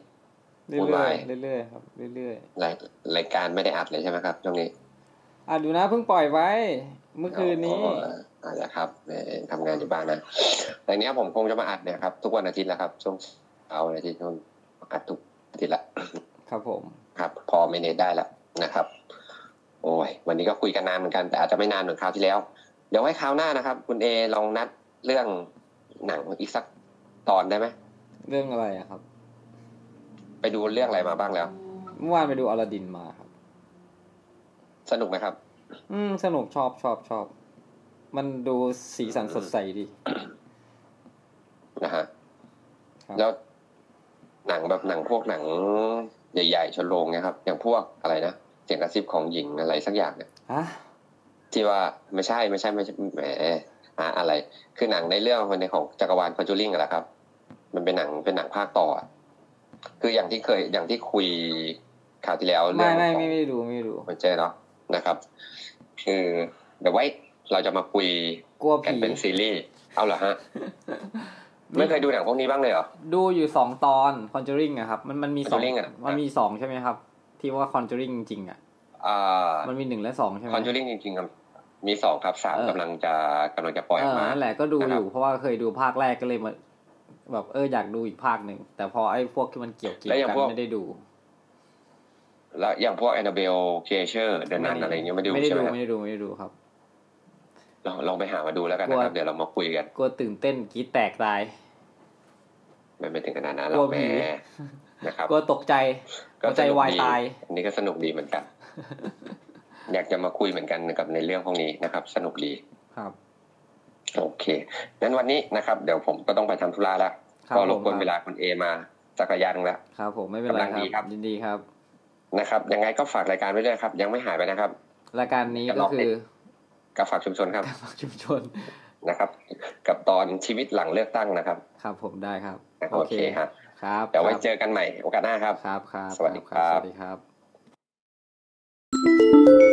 Speaker 2: เรื่
Speaker 1: วุ่นวา
Speaker 2: อยยๆเรื่อยๆครับเรื่อย
Speaker 1: รายรายการไม่ได้อัดเลยใช่ไหมครับช่วงนี้
Speaker 2: ๆอะดูนะเพิ่งปล่อยไว้ เมื่อคืนนี้
Speaker 1: อ๋ออาจจะครับเอ่อทำงานอยู่บ้านนะแต่เนี้ยผมคงจะมาอัดเนี่ยครับทุกวันอาทิตย์แล้วครับช่วงเช้าวันอาทิตย์ช่วงอัดทุกอาทิตย์ละ
Speaker 2: ครับผม
Speaker 1: ครับ พอไม่เนตได้แล้วนะครับ โอ้ยวันนี้ก็คุยกันนานเหมือนกันแต่อาจจะไม่นานเหมือนคราวที่แล้ว เดี๋ยวไว้คราวหน้านะครับ คุณเอลองนัดเรื่องหนังอีกสักตอนได้ไหม
Speaker 2: เรื่องอะไรอะครับ
Speaker 1: ไปดูเรื่องอะไรมาบ้างแล้ว
Speaker 2: เมื่อวานไปดูอลาดินมาครับ
Speaker 1: สนุกไหมครับ
Speaker 2: อืม สนุกชอบชอบชอบ มันดูสีสันสดใสดี
Speaker 1: นะฮะ
Speaker 2: ครับ
Speaker 1: แล้วหนังแบบหนังพวกหนังใหญ่ๆชนโรงเนี่ยครับ อย่างพวกอะไรนะเสียงกระซิบของหญิงอะไรสักอย่างเนี่ย
Speaker 2: ฮะ
Speaker 1: ที่ว่าไม่ใช่ไม่ใช่ไม่ใช่แหมอะอะไร คือหนังในเรื่องคนในของจักรวาลคอนจูริงอะแหละครับ มันเป็นหนังเป็นหนังภาคต่ออะคืออย่างที่เคยอย่างที่คุยคราวที่แล้วเรื่
Speaker 2: ไม่
Speaker 1: อง
Speaker 2: ไม่
Speaker 1: ของ
Speaker 2: ไม่ไม่ดูไม่ดู
Speaker 1: มันเจอเนาะนะครับ คือเดี๋ยวไว้เราจะมาคุย
Speaker 2: กลัว
Speaker 1: กัน
Speaker 2: ผี
Speaker 1: เป็นซีรีส์เอาเหรอฮะไม่เคยดูหนังพวกนี้บ้างเลยเหรอ
Speaker 2: ดูอยู่สองตอน Conjuring อะครับ มันมันมีสอง
Speaker 1: Conjuring อะ
Speaker 2: มันมีสองใช่ไหมครับ ที่ว่า Conjuring จริงๆอะ
Speaker 1: อ่า
Speaker 2: มันมีหนึ่งและสองใช่ไหม
Speaker 1: Conjuring จริงๆครับ มีสองครับสาม
Speaker 2: เออ
Speaker 1: กำลังจะกำลังจะปล่อย
Speaker 2: เอ
Speaker 1: ออก
Speaker 2: อ
Speaker 1: มา
Speaker 2: นั่นแหละก็ดู
Speaker 1: นะค
Speaker 2: อ
Speaker 1: รับ
Speaker 2: ยู่เพราะว่าเคยดูภาคแรกก็เลยมาแบบเอออยากดูอีกภาคหนึ่ง แต่พอไอ้พวกที่มันเกี่ยวเกี่ยวกันไม่ได้ดู
Speaker 1: แล้วอย่างพวก Annabelle เคเชอร์ The Nun อะไรอย่างเงี้ยไม่ได้ดู
Speaker 2: ไม่ได้
Speaker 1: ใช่ไห
Speaker 2: ดู
Speaker 1: มครับ
Speaker 2: ไม่ได้ดูไม่ได้ดูครับ
Speaker 1: ลองลองไปหามาดูแล้วกันนะครับ
Speaker 2: กลัว
Speaker 1: เดี๋ยวเรามาคุยกัน
Speaker 2: กลัวตื่นเต้นกรี๊ดแตกตาย
Speaker 1: ไม่ไม่ถึงขนาดนั้นหร
Speaker 2: กลั
Speaker 1: อ
Speaker 2: ว
Speaker 1: กแหม
Speaker 2: ผี
Speaker 1: นะครับ
Speaker 2: กลัวตกใจหัวใจ
Speaker 1: สนุก
Speaker 2: วาย
Speaker 1: ดี
Speaker 2: ตาย
Speaker 1: อันนี้ก็สนุกดีเหมือนกัน อยากจะมาคุยเหมือนกันกับในเรื่องพวกนี้นะครับ สนุกดี
Speaker 2: ครับ
Speaker 1: โอเคงั้นวันนี้นะครับ เดี๋ยวผมก็ต้องไปทำธุระแล้ว
Speaker 2: ครับ
Speaker 1: ก็รบกวน
Speaker 2: ผมครับ
Speaker 1: เวลาคุณเอมาสักระยะหนึงแล้ว
Speaker 2: ครับ ผมไม่เป็นไร
Speaker 1: กำลังดี
Speaker 2: ค
Speaker 1: ครั
Speaker 2: รับบยินดีครับ
Speaker 1: นะครับ ยังไงก็ฝากรายการไว้ด้วยครับ ยังไม่หายไปนะครับ
Speaker 2: รายการนี้
Speaker 1: จะล
Speaker 2: ก็
Speaker 1: อง
Speaker 2: คื
Speaker 1: ติ
Speaker 2: อ
Speaker 1: ดกับฝากชุมชนครับ
Speaker 2: การฝากชุมชน
Speaker 1: นะครับ กับตอนชีวิตหลังเลือกตั้งนะครับ
Speaker 2: ครับผมได้ครับ
Speaker 1: โอเคฮะ
Speaker 2: ครับ
Speaker 1: เดี๋ยวไว้
Speaker 2: ครับ
Speaker 1: เจอกันใหม่โอกาสหน้าครับ
Speaker 2: ครับครับ
Speaker 1: สวัสดีครับ
Speaker 2: สวัสดีครับ